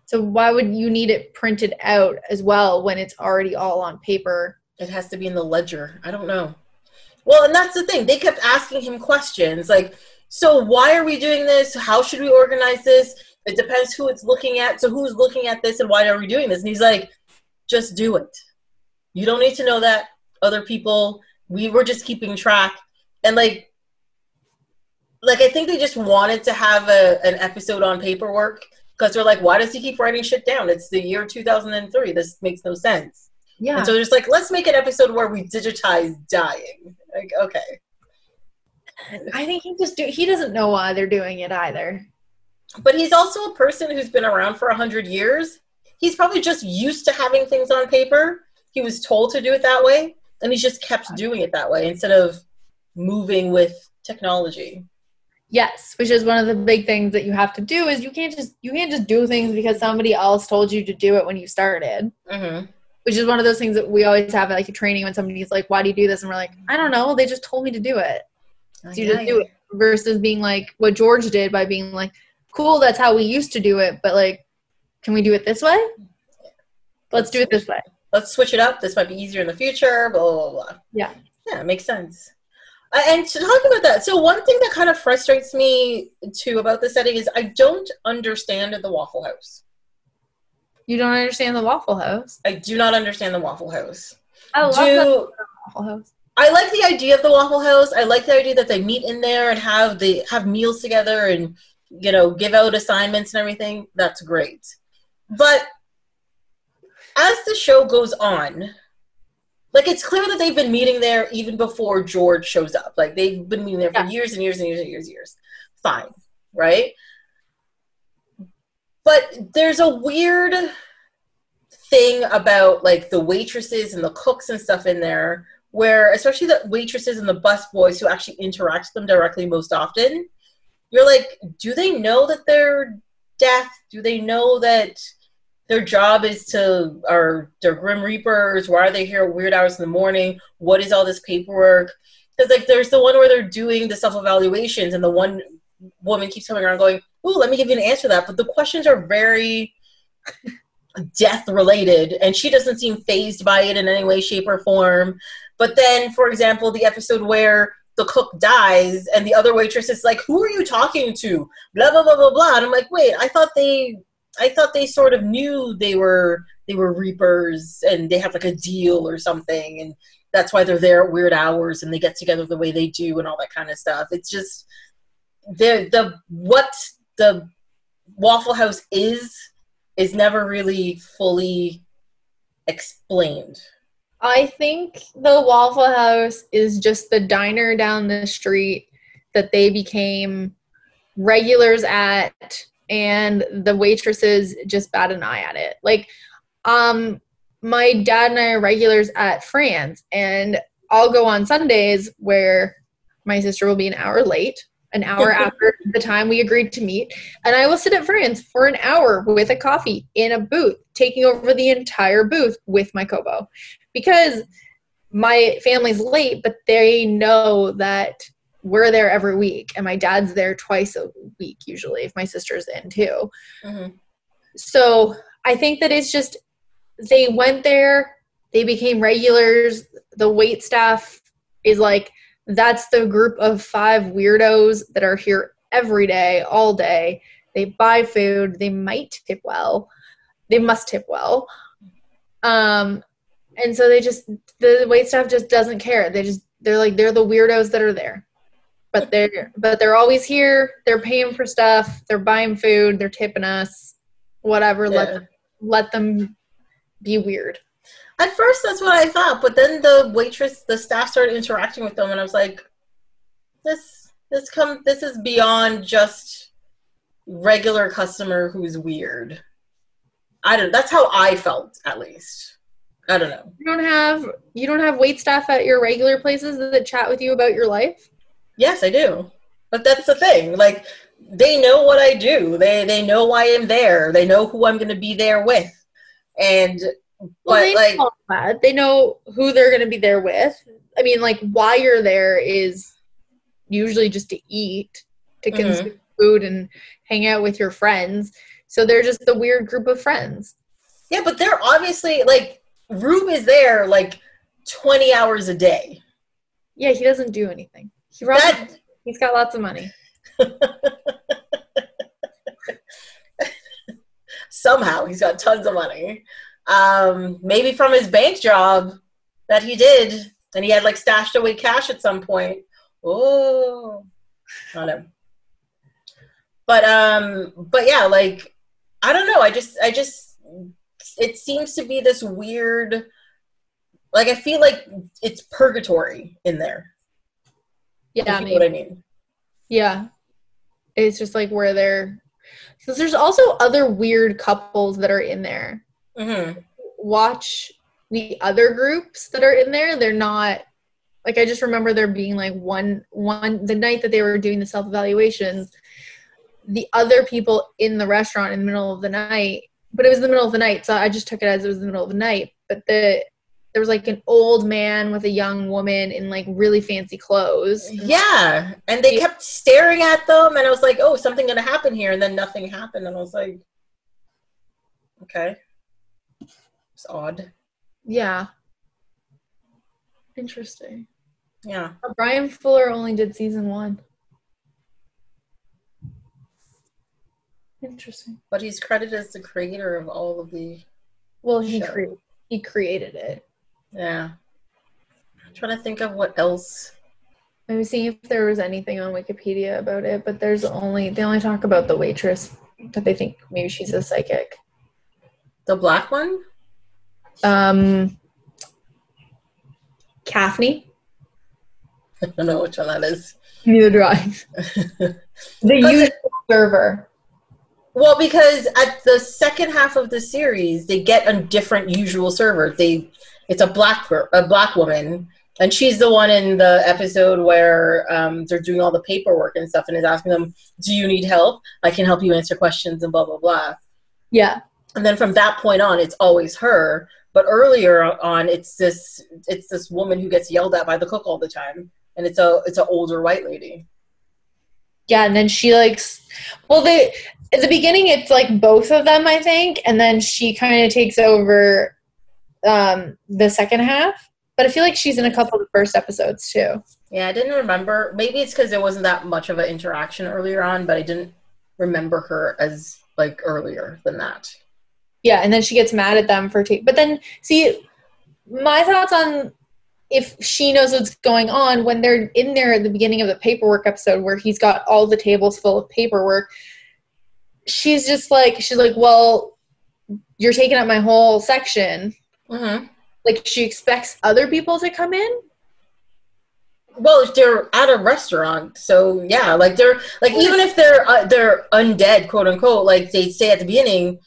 So why would you need it printed out as well when it's already all on paper? It has to be in the ledger. I don't know. Well, and that's the thing. They kept asking him questions like, so why are we doing this? How should we organize this? It depends who it's looking at. So who's looking at this and why are we doing this? And he's like, just do it. You don't need to know that. Other people, we were just keeping track. And like, like I think they just wanted to have a, an episode on paperwork because they're like, why does he keep writing shit down? It's the year 2003. This makes no sense. Yeah. And so they're just like, let's make an episode where we digitize dying. Like, okay. I think he just do he doesn't know why they're doing it either. But he's also a person who's been around for a hundred years. He's probably just used to having things on paper. He was told to do it that way, and he's just kept doing it that way instead of moving with technology. Yes, which is one of the big things that you have to do is you can't just you can't just do things because somebody else told you to do it when you started. Mm-hmm. Which is one of those things that we always have like a training when somebody's like, "Why do you do this?" and we're like, "I don't know. They just told me to do it." So you just do it versus being like what George did by being like, "Cool, that's how we used to do it," but like, can we do it this way? Let's do it this way. Let's switch it up. This might be easier in the future. Blah blah blah. Yeah. Yeah, it makes sense. And to talk about that, so one thing that kind of frustrates me too about the setting is I don't understand the Waffle House. You don't understand the Waffle House. I do not understand the Waffle House. Oh, I love Do the Waffle House. I like the idea of the Waffle House. I like the idea that they meet in there and have the have meals together and you know give out assignments and everything. That's great. But as the show goes on, like it's clear that they've been meeting there even before George shows up. Like they've been meeting there for Yeah. years and years and years and years and years. Fine, right? But there's a weird thing about like the waitresses and the cooks and stuff in there where especially the waitresses and the bus boys who actually interact with them directly most often you're like do they know that they're deaf do they know that their job is to are they're grim reapers why are they here? At weird hours in the morning what is all this paperwork? Because like there's the one where they're doing the self-evaluations and the one woman keeps coming around going ooh let me give you an answer to that. But the questions are very death related and she doesn't seem fazed by it in any way shape or form. But then for example the episode where the cook dies and the other waitress is like who are you talking to? Blah blah blah blah blah. And i'm like wait i thought they i thought they sort of knew they were they were reapers and they have like a deal or something and that's why they're there at weird hours and they get together the way they do and all that kind of stuff. It's just the the what the waffle house is is never really fully explained. I think the Waffle House is just the diner down the street that they became regulars at and the waitresses just bat an eye at it. Like um my dad and I are regulars at Fran's and I'll go on Sundays where my sister will be an hour late, an hour after the time we agreed to meet, and I will sit at Fran's for an hour with a coffee in a booth, taking over the entire booth with my Kobo because my family's late, but they know that we're there every week, and my dad's there twice a week usually if my sister's in too. Mhm. So I think that it's just they went there, they became regulars. The wait staff is like that's the group of five weirdos that are here every day, all day. They buy food. They might tip well. They must tip well. Um, and so they just the wait staff just doesn't care. They just they're like they're the weirdos that are there. But they're but they're always here. They're paying for stuff. They're buying food. They're tipping us. Whatever. Let them, let them be weird. At first, that's what I thought, but then the waitress, the staff started interacting with them, and I was like, "This, this come, this is beyond just regular customer who's weird." I don't. That's how I felt, at least. I don't know. You don't have you don't have wait staff at your regular places that chat with you about your life. Yes, I do, but that's the thing. Like, they know what I do. They they know why I'm there. They know who I'm going to be there with, and Well, they like, know. They know who they're going to be there with. I mean, like why you're there is usually just to eat, to Mhm. consume food, and hang out with your friends. So they're just the weird group of friends. Yeah, but they're obviously like Rube is there like 20 hours a day. Yeah, he doesn't do anything. He runs, That he's got lots of money. somehow he's got tons of money. Um, maybe from his bank job that he did, and he had like stashed away cash at some point. Oh, not him. But um, but yeah, like I don't know. I just, I just, it seems to be this weird. Like I feel like it's purgatory in there. Yeah, you know what I mean. Yeah. It's just like where they're because there's also other weird couples that are in there. Mm-hmm. Watch the other groups that are in there. They're not like I just remember there being like one one the night that they were doing the self evaluations, the other people in the restaurant in the middle of the night, but it was the middle of the night, so I just took it as it was the middle of the night. But the there was like an old man with a young woman in like really fancy clothes. Mm-hmm. Yeah, and they kept staring at them, and I was like, "Oh, something gonna happen here," and then nothing happened, and I was like, "Okay, it's odd." Yeah. Interesting. Yeah, Bryan Fuller only did season one. Interesting. but he's credited as the creator of all of the. Well, he cre- he created it. Yeah, I'm trying to think of what else. I was seeing if there was anything on Wikipedia about it, but there's only they only talk about the waitress that they think maybe she's a psychic. The black one. Um, Kathleen. I don't know which one that is. Neither do I. the usual server. Well, because at the second half of the series, they get a different usual server. They, it's a black a black woman, and she's the one in the episode where um, they're doing all the paperwork and stuff, and is asking them, "Do you need help? I can help you answer questions," and blah blah blah. Yeah. And then from that point on, it's always her. But earlier on, it's this it's this woman who gets yelled at by the cook all the time, and it's a it's an older white lady. Yeah, and then she likes well they at the beginning it's like both of them I think and then she kind of takes over um the second half. But I feel like she's in a couple of the first episodes too. Yeah, I didn't remember. Maybe it's because there wasn't that much of an interaction earlier on, but I didn't remember her as like earlier than that. Yeah, and then she gets mad at them for take but then see my thoughts on if she knows what's going on when they're in there at the beginning of the paperwork episode where he's got all the tables full of paperwork she's just like she's like well you're taking up my whole section Mm-hmm. like she expects other people to come in Well, they're at a restaurant, so yeah, like they're like even if they're uh, they're undead, quote unquote, like they say at the beginning,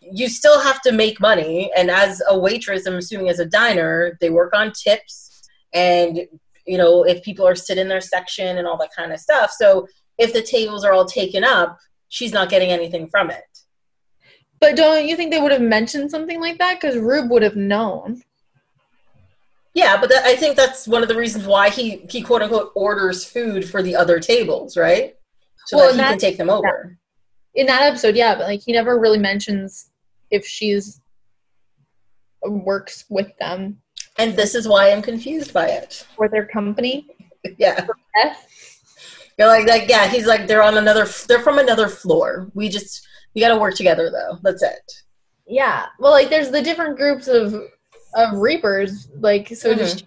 you still have to make money. And as a waitress, I'm assuming as a diner, they work on tips, and you know if people are sitting in their section and all that kind of stuff. So if the tables are all taken up, she's not getting anything from it. But don't you think they would have mentioned something like that because rube would have known Yeah, but that, I think that's one of the reasons why he he quote unquote orders food for the other tables, right? So Well, that he can take them over. in that episode yeah but like he never really mentions if she's works with them And this is why I'm confused by it. or their company Yeah. You're like, like, yeah, he's like, they're on another, they're from another floor. We just, we got to work together though. That's it. yeah well like there's the different groups of of reapers like so does mm-hmm.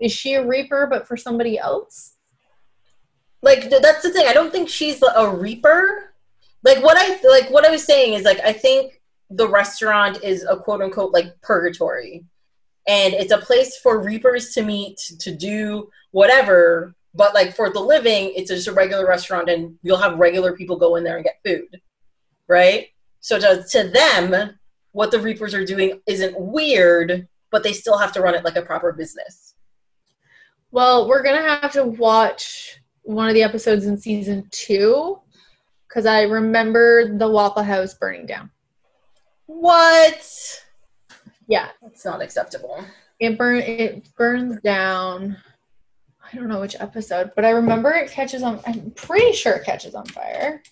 she, is she a reaper but for somebody else Like, that's the thing. I don't think she's a reaper. Like, what I, like, what I was saying is, like, I think the restaurant is a quote unquote, like, purgatory. And it's a place for reapers to meet, to do whatever. But, like, for the living, it's just a regular restaurant and you'll have regular people go in there and get food. Right? So, to, to them, what the reapers are doing isn't weird, but they still have to run it like a proper business. well we're gonna have to watch one of the episodes in season two because i remember the waffle house burning down What? yeah That's not acceptable. it burn it burns down i don't know which episode but i remember it catches on i'm pretty sure it catches on fire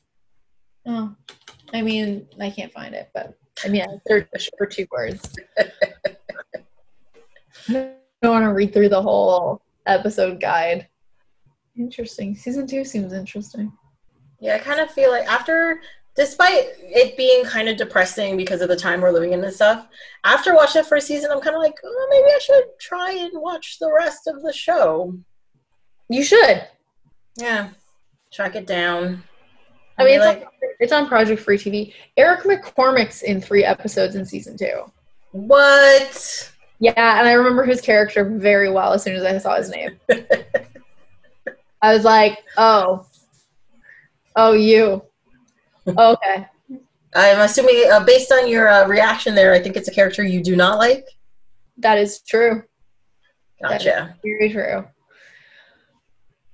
oh I mean, I can't find it, but I mean, I searched for two words. I don't want to read through the whole episode guide. Interesting. Season two seems interesting. Yeah, I kind of feel like after, despite it being kind of depressing because of the time we're living in and stuff, after watching the first season, I'm kind of like, oh, maybe I should try and watch the rest of the show. You should. Yeah, track it down. I mean, it's, like, on, it's on Project Free TV. Eric McCormack's in three episodes in season two. what? Yeah, and I remember his character very well as soon as I saw his name. I was like, oh, oh, you. Okay. I'm assuming, uh, based on your uh, reaction there, I think it's a character you do not like. That is true. That is Gotcha. very true.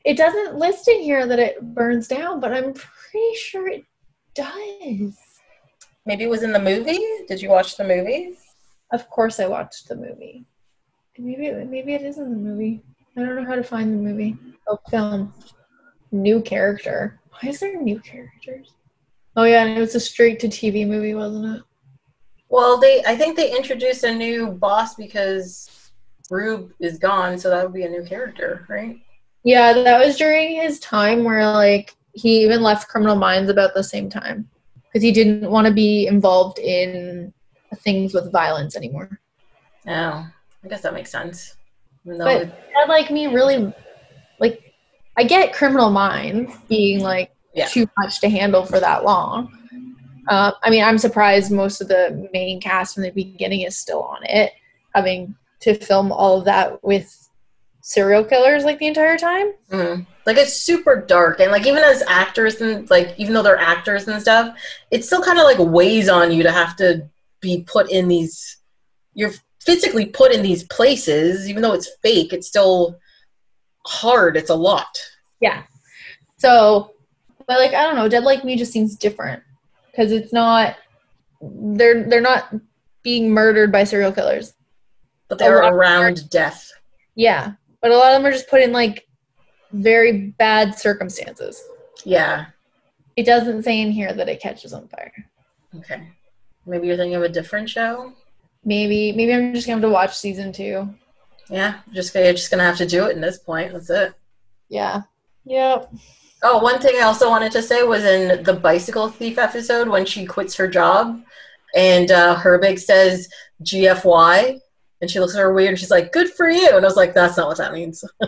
It doesn't list in here that it burns down, but I'm pretty sure it does. Maybe it was in the movie. Did you watch the movie? Of course, I watched the movie. Maybe maybe it is in the movie. I don't know how to find the movie. Oh, film. New character. Why is there new characters? Oh yeah, and it was a straight to TV movie, wasn't it? Well, they I think they introduced a new boss because Rube is gone, so that would be a new character, right? Yeah, that was during his time where like he even left Criminal Minds about the same time because he didn't want to be involved in things with violence anymore. Oh, I guess that makes sense. Even But it- that like me really like I get Criminal Minds being like Yeah. too much to handle for that long. Uh, I mean, I'm surprised most of the main cast from the beginning is still on it, having to film all of that with serial killers like the entire time. Mm. Like it's super dark, and like even as actors and like even though they're actors and stuff, it still kind of like weighs on you to have to be put in these. You're physically put in these places, even though it's fake. It's still hard. It's a lot. Yeah. So, but like I don't know, Dead Like Me just seems different because it's not they're they're not being murdered by serial killers. But they're around death. Yeah, but a lot of them are just put in like very bad circumstances. Yeah. It doesn't say in here that it catches on fire. Okay. Maybe you're thinking of a different show. Maybe maybe I'm just gonna have to watch season two. Yeah. Just you're just gonna have to do it in this point. That's it. Yeah. Yep. Oh, one thing I also wanted to say was in the bicycle thief episode when she quits her job, and uh, Herbig says GFY, and she looks at her weird, and she's like, "Good for you," and I was like, "That's not what that means."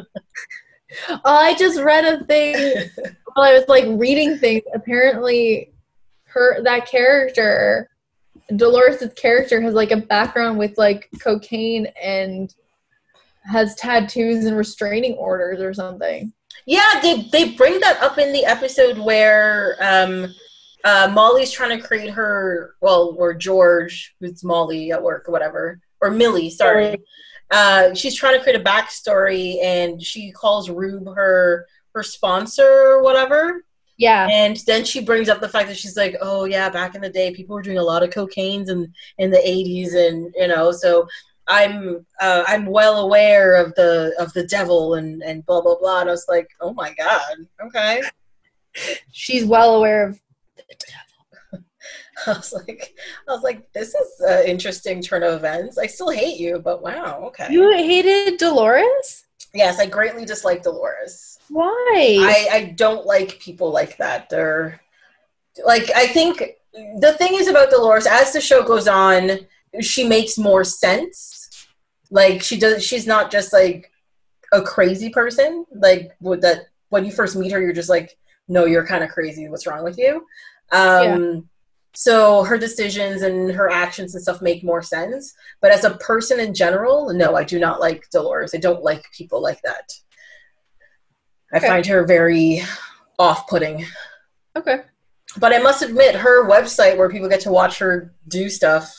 I just read a thing while I was like reading things. Apparently, her that character, Dolores' character, has like a background with like cocaine and has tattoos and restraining orders or something. yeah, they they bring that up in the episode where um, uh, Molly's trying to create her, well, or George, who's Molly at work or whatever, or Millie, sorry. Uh, she's trying to create a backstory and she calls Rube her her sponsor or whatever. Yeah. And then she brings up the fact that she's like, oh yeah, back in the day, people were doing a lot of cocaines in in the '80s, and you know, so I'm uh, I'm well aware of the of the devil and and blah blah blah. And I was like, oh my god, okay. She's well aware of I was like, I was like, this is an interesting turn of events. I still hate you, but wow, okay. You hated Dolores? yes, I greatly dislike Dolores. Why? I, I don't like people like that. They're like I think the thing is about Dolores as the show goes on, she makes more sense. Like she does she's not just like a crazy person. Like with that when you first meet her you're just like, no, you're kind of crazy. What's wrong with you? Um so her decisions and her actions and stuff make more sense. But as a person in general, no, I do not like Dolores. I don't like people like that. I Okay. find her very off putting. okay. But I must admit, her website where people get to watch her do stuff,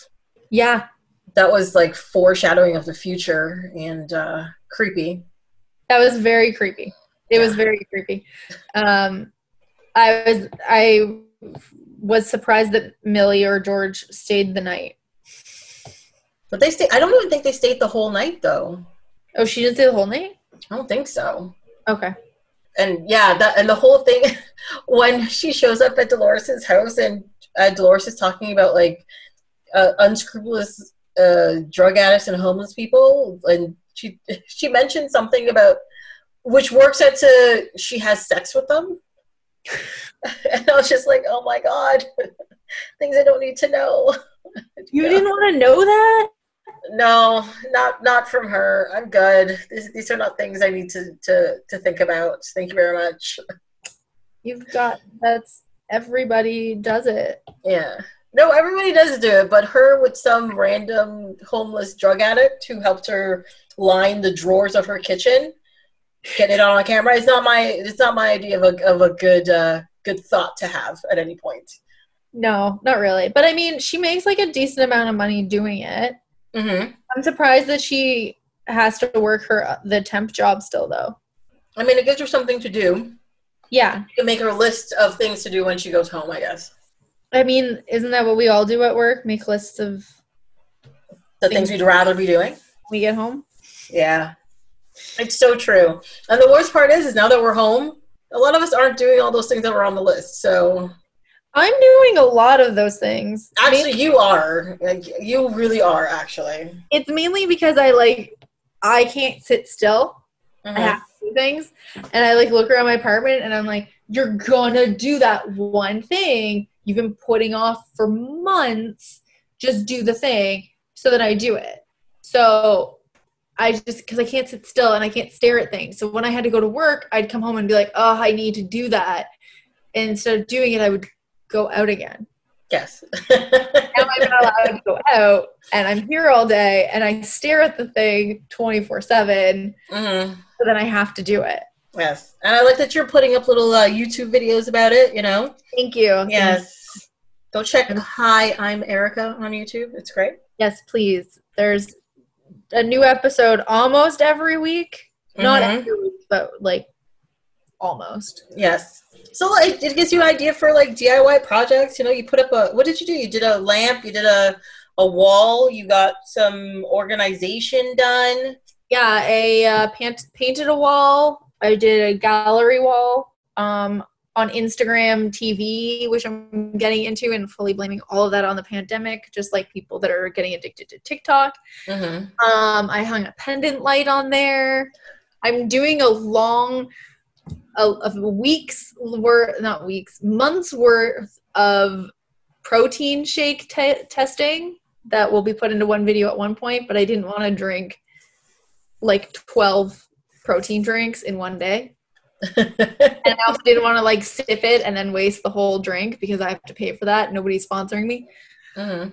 Yeah. that was like foreshadowing of the future and uh, creepy. That was very creepy. It was very creepy. Um, I was I was surprised that Millie or George stayed the night. But they stay. I don't even think they stayed the whole night though. Oh, she didn't stay the whole night. I don't think so. Okay. And yeah, that and the whole thing when she shows up at Dolores's house and uh, Dolores is talking about like uh, unscrupulous uh, drug addicts and homeless people, and she she mentioned something about which works out to she has sex with them, and I was just like, oh my god, things I don't need to know. You didn't want to know that? No, not not from her. I'm good. These, these are not things I need to, to to think about. Thank you very much. You've got that's everybody does it. Yeah. No, everybody does do it, but her with some random homeless drug addict who helped her line the drawers of her kitchen, get it on camera. It's not my it's not my idea of a of a good uh, good thought to have at any point. No, not really. But I mean, she makes like a decent amount of money doing it. Mm-hmm. I'm surprised that she has to work her the temp job still though. I mean, it gives her something to do. Yeah. You can make her a list of things to do when she goes home. I guess I mean, isn't that what we all do at work? Make lists of the things we'd rather be doing. when we get home. Yeah, it's so true. And the worst part is, is now that we're home, a lot of us aren't doing all those things that were on the list. So I'm doing a lot of those things. actually, you are. Like, you really are. Actually. it's mainly because I like I can't sit still. Mhm. I have to do things, and I like look around my apartment, and I'm like, "You're gonna do that one thing you've been putting off for months. Just do the thing." So that I do it. So I just because I can't sit still and I can't stare at things. So when I had to go to work, I'd come home and be like, "Oh, I need to do that." And instead of doing it, I would go out again. Yes. Now I'm not allowed to go out, and I'm here all day, and I stare at the thing 24 seven. hmm So then I have to do it. Yes, and I like that you're putting up little uh, YouTube videos about it. You know. Thank you. Yes. Go check Hi, I'm Erika on YouTube. It's great. Yes, please. There's a new episode almost every week. Not Mhm. every week, but like almost. Yes. So like, it gives you an idea for like DIY projects. You know, you put up a what did you do? You did a lamp. You did a a wall. You got some organization done. Yeah, I uh, pant- painted a wall. I did a gallery wall um, on Instagram TV, which I'm getting into and fully blaming all of that on the pandemic, just like people that are getting addicted to TikTok. Mm-hmm. Um, I hung a pendant light on there. I'm doing a long, of weeks worth, not weeks, months worth of protein shake te- testing that will be put into one video at one point. But I didn't want to drink like 12 protein drinks in one day. And I also didn't want to like sip it and then waste the whole drink because I have to pay for that. Nobody's sponsoring me hmm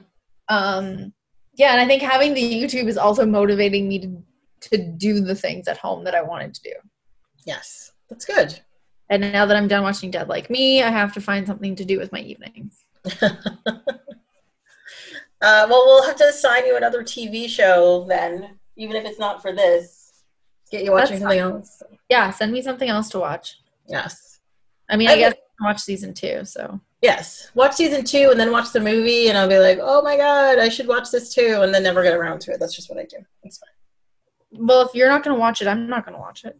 um yeah and i think having the youtube is also motivating me to to do the things at home that i wanted to do Yes, that's good. and now that i'm done watching dead like me i have to find something to do with my evenings Uh, well, we'll have to assign you another TV show then, even if it's not for this. Get you watching That's something else. yeah send me something else to watch Yes. i mean I i guess can watch season two so Yes. Watch season two and then watch the movie, and I'll be like, oh my god, I should watch this too, and then never get around to it. That's just what I do. It's fine. well if you're not going to watch it i'm not going to watch it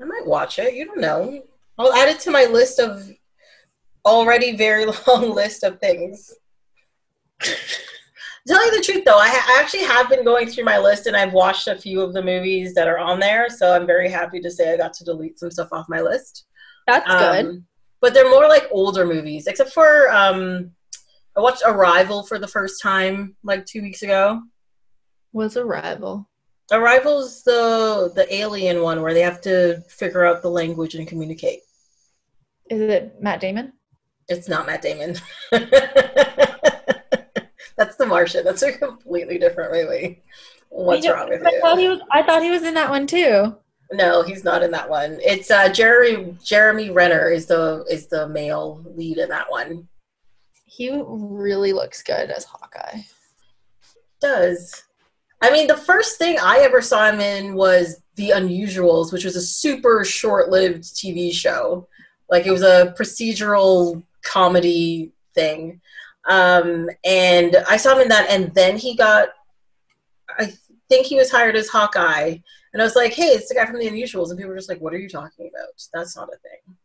I might watch it. You don't know. I'll add it to my list of already very long list of things. Tell you the truth, though, I, ha- I actually have been going through my list and I've watched a few of the movies that are on there. So I'm very happy to say I got to delete some stuff off my list. that's good Um, but they're more like older movies, except for um, I watched Arrival for the first time like two weeks ago. was arrival Arrival's the the alien one where they have to figure out the language and communicate. is it matt damon It's not Matt Damon. That's the Martian. That's a completely different movie. What's wrong with I thought he was i thought he was in that one too No, he's not in that one. It's uh, Jeremy Jeremy Renner is the is the male lead in that one. he really looks good as hawkeye Does I mean the first thing I ever saw him in was The Unusuals, which was a super short-lived TV show. Like it was a procedural comedy thing. Um, and I saw him in that, and then he got. I think he was hired as Hawkeye, and I was like, "Hey, it's the guy from The Unusuals," and people were just like, "What are you talking about? That's not a thing."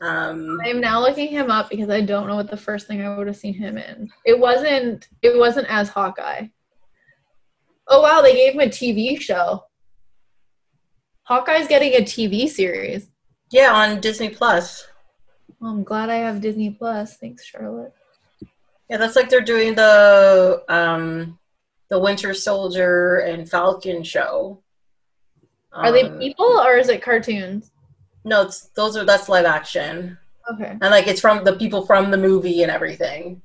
Um, I'm now looking him up because I don't know what the first thing I would have seen him in. It wasn't. It wasn't as Hawkeye. Oh wow, they gave him a TV show. Hawkeye's getting a TV series. yeah, on Disney Plus. Well, I'm glad I have Disney Plus. Thanks, Charlotte. Yeah, that's like they're doing the um, the Winter Soldier and Falcon show. Are they Um, people or is it cartoons? No, it's, those are that's live action, Okay. and like it's from the people from the movie and everything.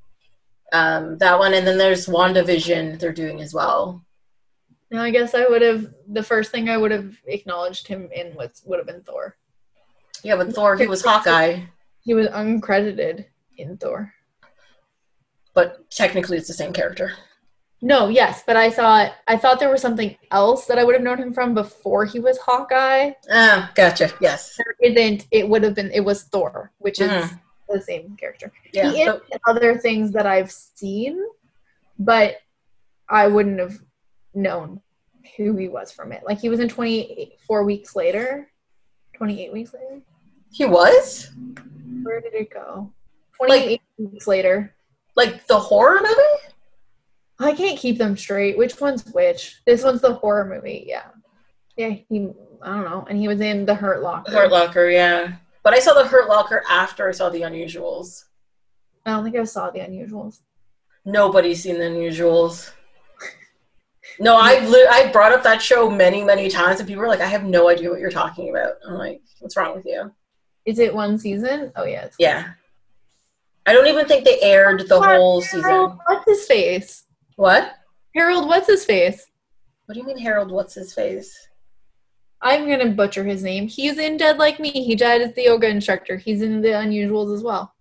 Um, that one, and then there's WandaVision they're doing as well. Now I guess I would have the first thing I would have acknowledged him in was would have been Thor. Yeah, but Thor he was Hawkeye, He was uncredited in Thor. But technically it's the same character. No, yes, but I thought I thought there was something else that I would have known him from before he was Hawkeye. Ah, gotcha. Yes. There isn't. It would have been. It was Thor, which is Mhm. the same character. Yeah. he is so- in other things that I've seen, but I wouldn't have known who he was from it. Like he was in 24 weeks later, 28 weeks later. he was Where did it go? 28 weeks later. Like the horror movie. I can't keep them straight. Which one's which? This one's the horror movie. Yeah. Yeah, he, I don't know. And he was in The Hurt Locker. Hurt Locker, yeah. But I saw the Hurt Locker after I saw the Unusuals. I don't think I saw The Unusuals. Nobody's seen the Unusuals. No, I've li- I brought up that show many, many times, and people are like, "I have no idea what you're talking about." I'm like, "What's wrong with you?" Is it one season? Oh, yeah. It's Yeah, I don't even think they aired the whole Harold, season. what's his face? What? Harold, what's his face? What do you mean, Harold? What's his face? I'm gonna butcher his name. He's in Dead Like Me. He died as the yoga instructor. He's in The Unusuals as well.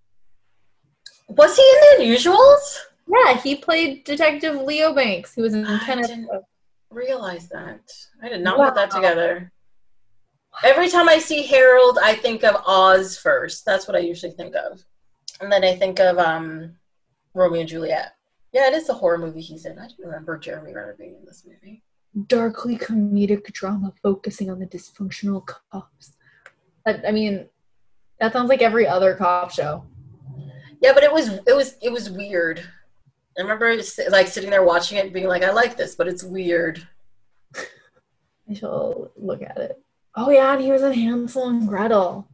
Was he in the Unusuals? Yeah, he played Detective Leo Banks, who was in I 10 didn't- Realize that. I did not put that together. Every time I see Harold, I think of Oz first. That's what I usually think of. And then I think of um, Romeo and Juliet. Yeah, it is a horror movie he's in. I didn't remember Jeremy Renner being in this movie. Darkly comedic drama focusing on the dysfunctional cops. I, I mean, that sounds like every other cop show. Yeah, but it was it was it was weird. I remember like sitting there watching it, and being like, "I like this, but it's weird." I shall look at it. Oh yeah, and he was in Hansel and Gretel.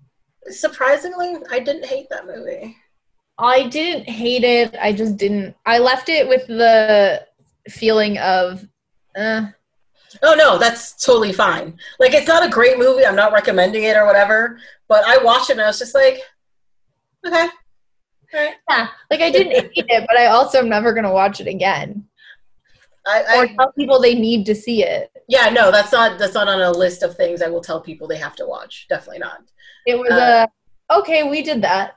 Surprisingly, I didn't hate that movie. I didn't hate it. I just didn't. I left it with the feeling of, uh, Oh no, that's totally fine. Like it's not a great movie. I'm not recommending it or whatever. But I watched it and I was just like, okay, right. yeah, like I didn't hate it, but I also am never gonna watch it again I, or tell people they need to see it. yeah, no, that's not that's not on a list of things I will tell people they have to watch. Definitely not. It was Uh, a okay. We did that.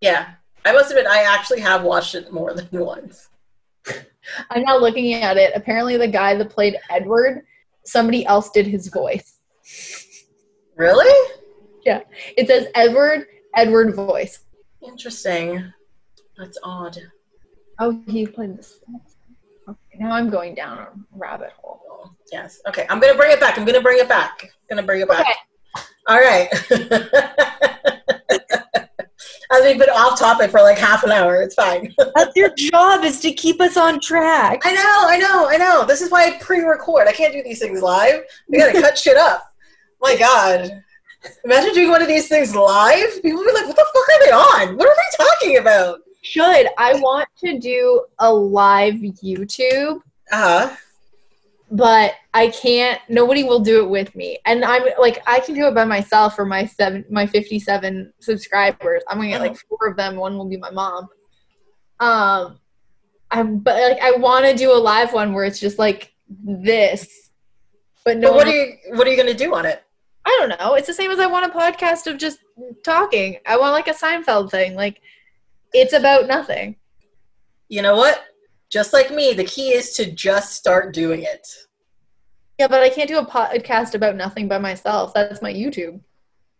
Yeah, I must admit I actually have watched it more than once. I'm now looking at it. Apparently, the guy that played Edward, somebody else did his voice. Really Yeah. It says Edward, Edward voice. interesting. That's odd. Oh, he played this. Okay, now I'm going down a rabbit hole. Yes. Okay, I'm gonna bring it back. I'm gonna bring it back. I'm gonna bring it back. Okay. All right. As we've been off topic for like half an hour, it's fine. That's your job is to keep us on track. I know, I know, I know. This is why I pre-record. I can't do these things live. We gotta cut shit up. My God. Imagine doing one of these things live. People would be like, what the fuck are they on? What are they talking about? Should I want to do a live YouTube, Uh-huh. but I can't. Nobody will do it with me, and I'm like, I can do it by myself for my seven, my 57 subscribers. I'm gonna get like four of them. One will be my mom. Um, I'm but like I want to do a live one where it's just like this, but no. But what are you what are you gonna do on it? I don't know. It's the same as I want a podcast of just talking. I want like a Seinfeld thing. Like it's about nothing. You know what? Just like me, the key is to just start doing it. Yeah, but I can't do a podcast about nothing by myself. That's my YouTube.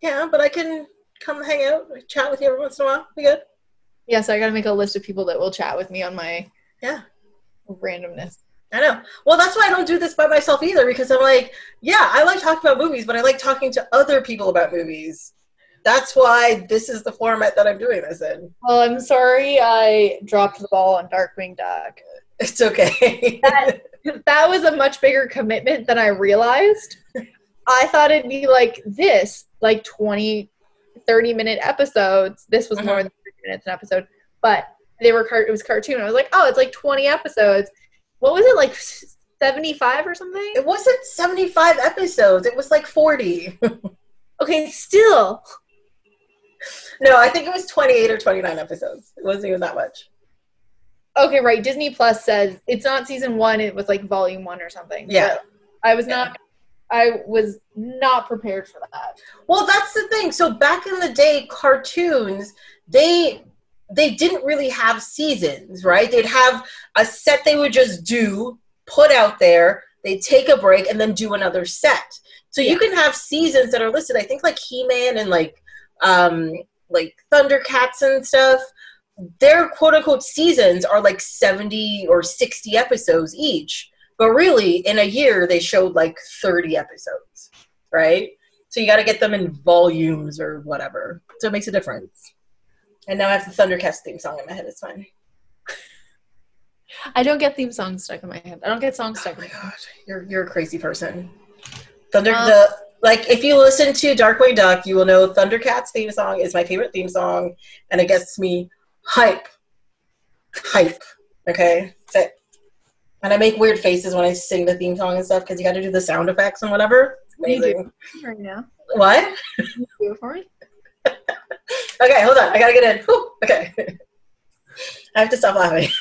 Yeah, but I can come hang out, chat with you every once in a while. Be good. Yeah, so I got to make a list of people that will chat with me on my Yeah. randomness. I know. Well, that's why I don't do this by myself either because I'm like, yeah, I like talking about movies, but I like talking to other people about movies. That's why this is the format that I'm doing this in. Well, I'm sorry I dropped the ball on Darkwing Duck. It's okay. That, that was a much bigger commitment than I realized. I thought it'd be like this, like 20, 30 minute episodes. This was more Mhm. than 30 minutes an episode, but they were car- it was cartoon. I was like, oh, it's like 20 episodes. What was it like 75 or something? it wasn't 75 episodes. It was like 40. Okay, still. no, I think it was 28 or 29 episodes. It wasn't even that much. Okay, right. Disney Plus says it's not season one. It was like volume one or something. Yeah. I was not. I was not prepared for that. Well, that's the thing. So back in the day, cartoons they they didn't really have seasons, right? They'd have a set they would just do, put out there, they'd take a break, and then do another set. So you can have seasons that are listed. I think like He Man and like um like Thundercats and stuff. Their quote unquote seasons are like seventy or sixty episodes each. But really, in a year, they showed like 30 episodes, right? So you got to get them in volumes or whatever. So it makes a difference. And now I have the Thundercats theme song in my head. It's fine. I don't get theme songs stuck in my head. I don't get songs Oh stuck in my god, you're you're a crazy person. Thunder Um, the like if you listen to Darkwing Duck, you will know Thundercats theme song is my favorite theme song, and it gets me hype, hype. Okay, that's it. And I make weird faces when I sing the theme song and stuff because you got to do the sound effects and whatever. It's You do. amazing. Right now, What? do it for me. Okay, hold on. I gotta get in. Whew, okay. I have to stop laughing.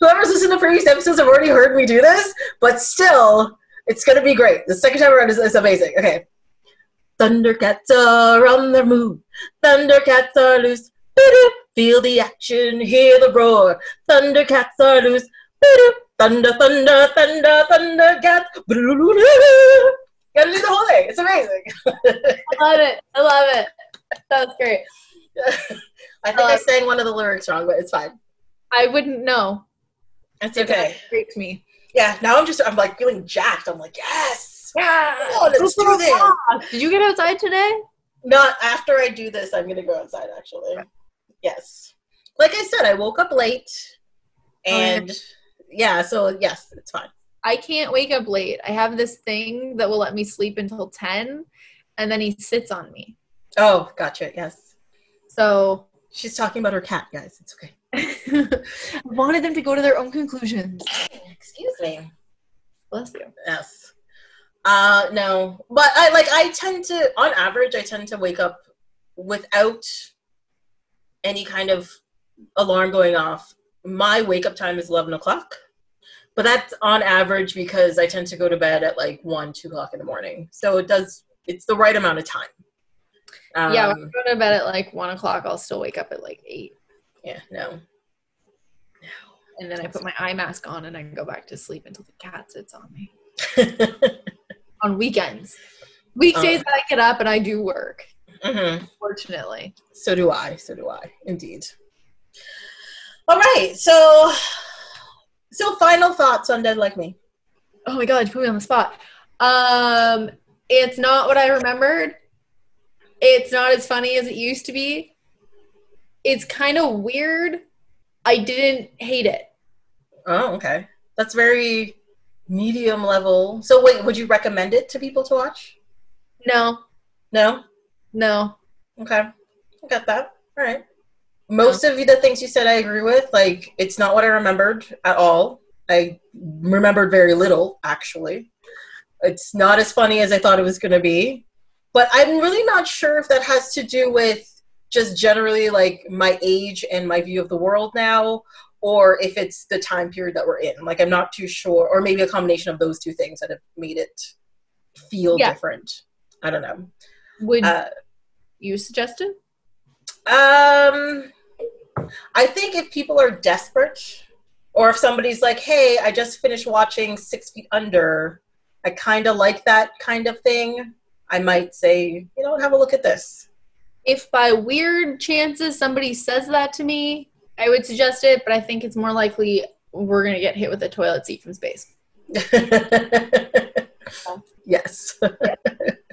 Whoever's listened to previous episodes have already heard me do this, but still, it's gonna be great. The second time around is, is amazing. Okay. Thundercats are on their move. Thundercats are loose. Feel the action, hear the roar. Thundercats are loose. Thunder, thunder, thunder, thundercats. Gotta do the whole thing. It's amazing. I love it. I love it. That was great. I think I Um, sang one of the lyrics wrong, but it's fine. I wouldn't know. It's It okay. freaks me. Yeah, now I'm just I'm like feeling jacked. I'm like, yes. Yeah. Oh, let's do this. Did you get outside today? Not after I do this, I'm gonna go outside actually. Yes. Like I said, I woke up late and yeah, so yes, it's fine. I can't wake up late. I have this thing that will let me sleep until 10 and then he sits on me. Oh, gotcha, yes. So She's talking about her cat, guys. It's okay. I wanted them to go to their own conclusions. Excuse me. Bless you. Yes. Uh no. But I like I tend to on average I tend to wake up without any kind of alarm going off. My wake up time is eleven o'clock. But that's on average because I tend to go to bed at like one, two o'clock in the morning. So it does it's the right amount of time. Um, yeah, when I go to bed at like one o'clock, I'll still wake up at like eight. yeah, no. No. And then I put my eye mask on and I go back to sleep until the cat sits on me. On weekends. Weekdays I get up and I do work, hmm fortunately. So do I. So do I. Indeed. All right. So, so final thoughts on Dead Like Me. Oh my god, you put me on the spot. Um, it's not what I remembered. It's not as funny as it used to be. It's kind of weird. I didn't hate it. Oh, okay. That's very medium level. So, wait, would you recommend it to people to watch? No, No. No. Okay. I got that. All right. Most of the things you said, I agree with. Like, it's not what I remembered at all. I remembered very little, actually. It's not as funny as I thought it was going to be. But I'm really not sure if that has to do with just generally like my age and my view of the world now, or if it's the time period that we're in. Like, I'm not too sure, or maybe a combination of those two things that have made it feel Yeah. different. I don't know. Would Uh, you suggest it? Um, I think if people are desperate, or if somebody's like, "Hey, I just finished watching Six Feet Under," I kind of like that kind of thing. I might say, you know, have a look at this. If by weird chances somebody says that to me, I would suggest it, but I think it's more likely we're gonna get hit with a toilet seat from space. yes.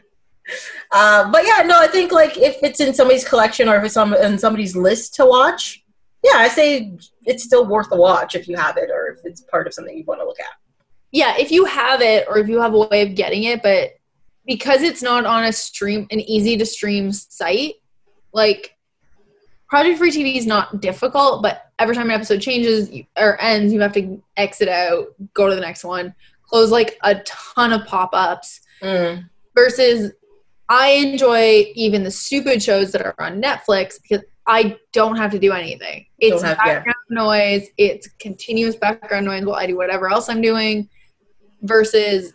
Uh, but yeah, no, I think like if it's in somebody's collection or if it's on in somebody's list to watch, yeah, I say it's still worth a watch if you have it or if it's part of something you want to look at. Yeah, if you have it or if you have a way of getting it, but because it's not on a stream, an easy to stream site, like Project Free TV is not difficult, but every time an episode changes or ends, you have to exit out, go to the next one, close like a ton of pop ups. Mm. Versus, I enjoy even the stupid shows that are on Netflix because I don't have to do anything. It's yeah. background noise, it's continuous background noise while I do whatever else I'm doing. Versus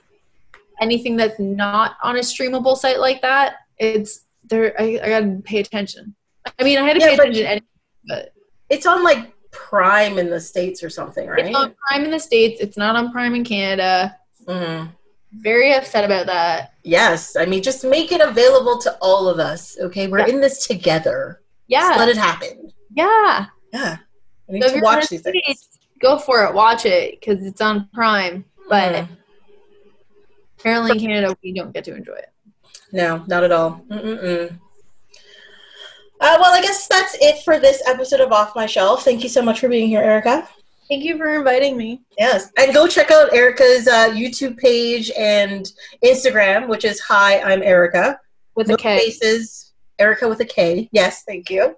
anything that's not on a streamable site like that, it's there. I, I gotta pay attention. I mean, I had to Yeah, pay attention, anyway, but It's on like Prime in the states or something, right? it's on Prime in the states. It's not on Prime in Canada. Mhm. Very upset about that. Yes, I mean, just make it available to all of us. Okay, we're Yeah. in this together. Yeah, Just let it happen. yeah. Yeah, I need So to watch these. States, Go for it. Watch it because it's on Prime. But Mm. apparently in Canada, we don't get to enjoy it. No, not at all. Mm-mm-mm. Uh, well, I guess that's it for this episode of Off My Shelf. Thank you so much for being here, Erika. Thank you for inviting me. Yes, and go check out Erika's uh, YouTube page and Instagram, which is Hi, I'm Erika. With No a K. Spaces, Erika with a K. Yes, thank you.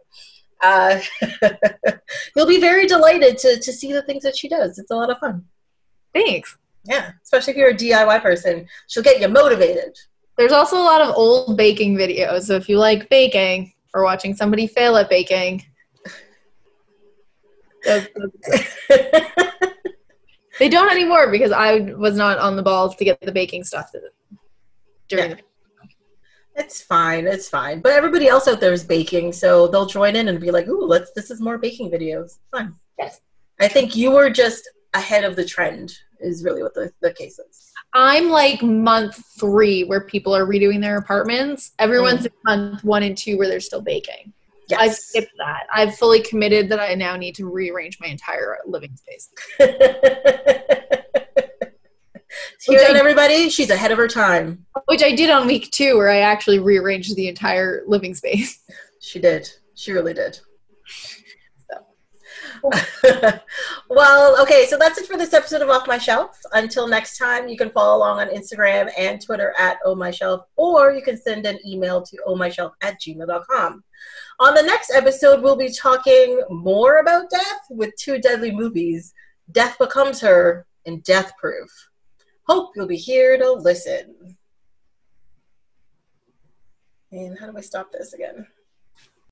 Uh, you'll be very delighted to, to see the things that she does. It's a lot of fun. Thanks. Yeah, especially if you're a DIY person, she'll get you motivated. There's also a lot of old baking videos. So if you like baking or watching somebody fail at baking, those- those- they don't anymore because I was not on the ball to get the baking stuff during Yeah. the It's fine. It's fine. But everybody else out there is baking, so they'll join in and be like, "Ooh, let's. This is more baking videos. Fun." Yes. I think you were just ahead of the trend. Is really what the, the case is. I'm like month three where people are redoing their apartments. Everyone's mm-hmm. in month one and two where they're still baking. I've skipped that. I've fully committed that I now need to rearrange my entire living space. See that, everybody? She's ahead of her time. Which I did on week two where I actually rearranged the entire living space. She did. She really did. well, okay, so that's it for this episode of Off My Shelf. Until next time, you can follow along on Instagram and Twitter at Oh My Shelf, or you can send an email to ohmyshelf at gmail.com. On the next episode, we'll be talking more about death with two deadly movies Death Becomes Her and Death Proof. Hope you'll be here to listen. And how do I stop this again?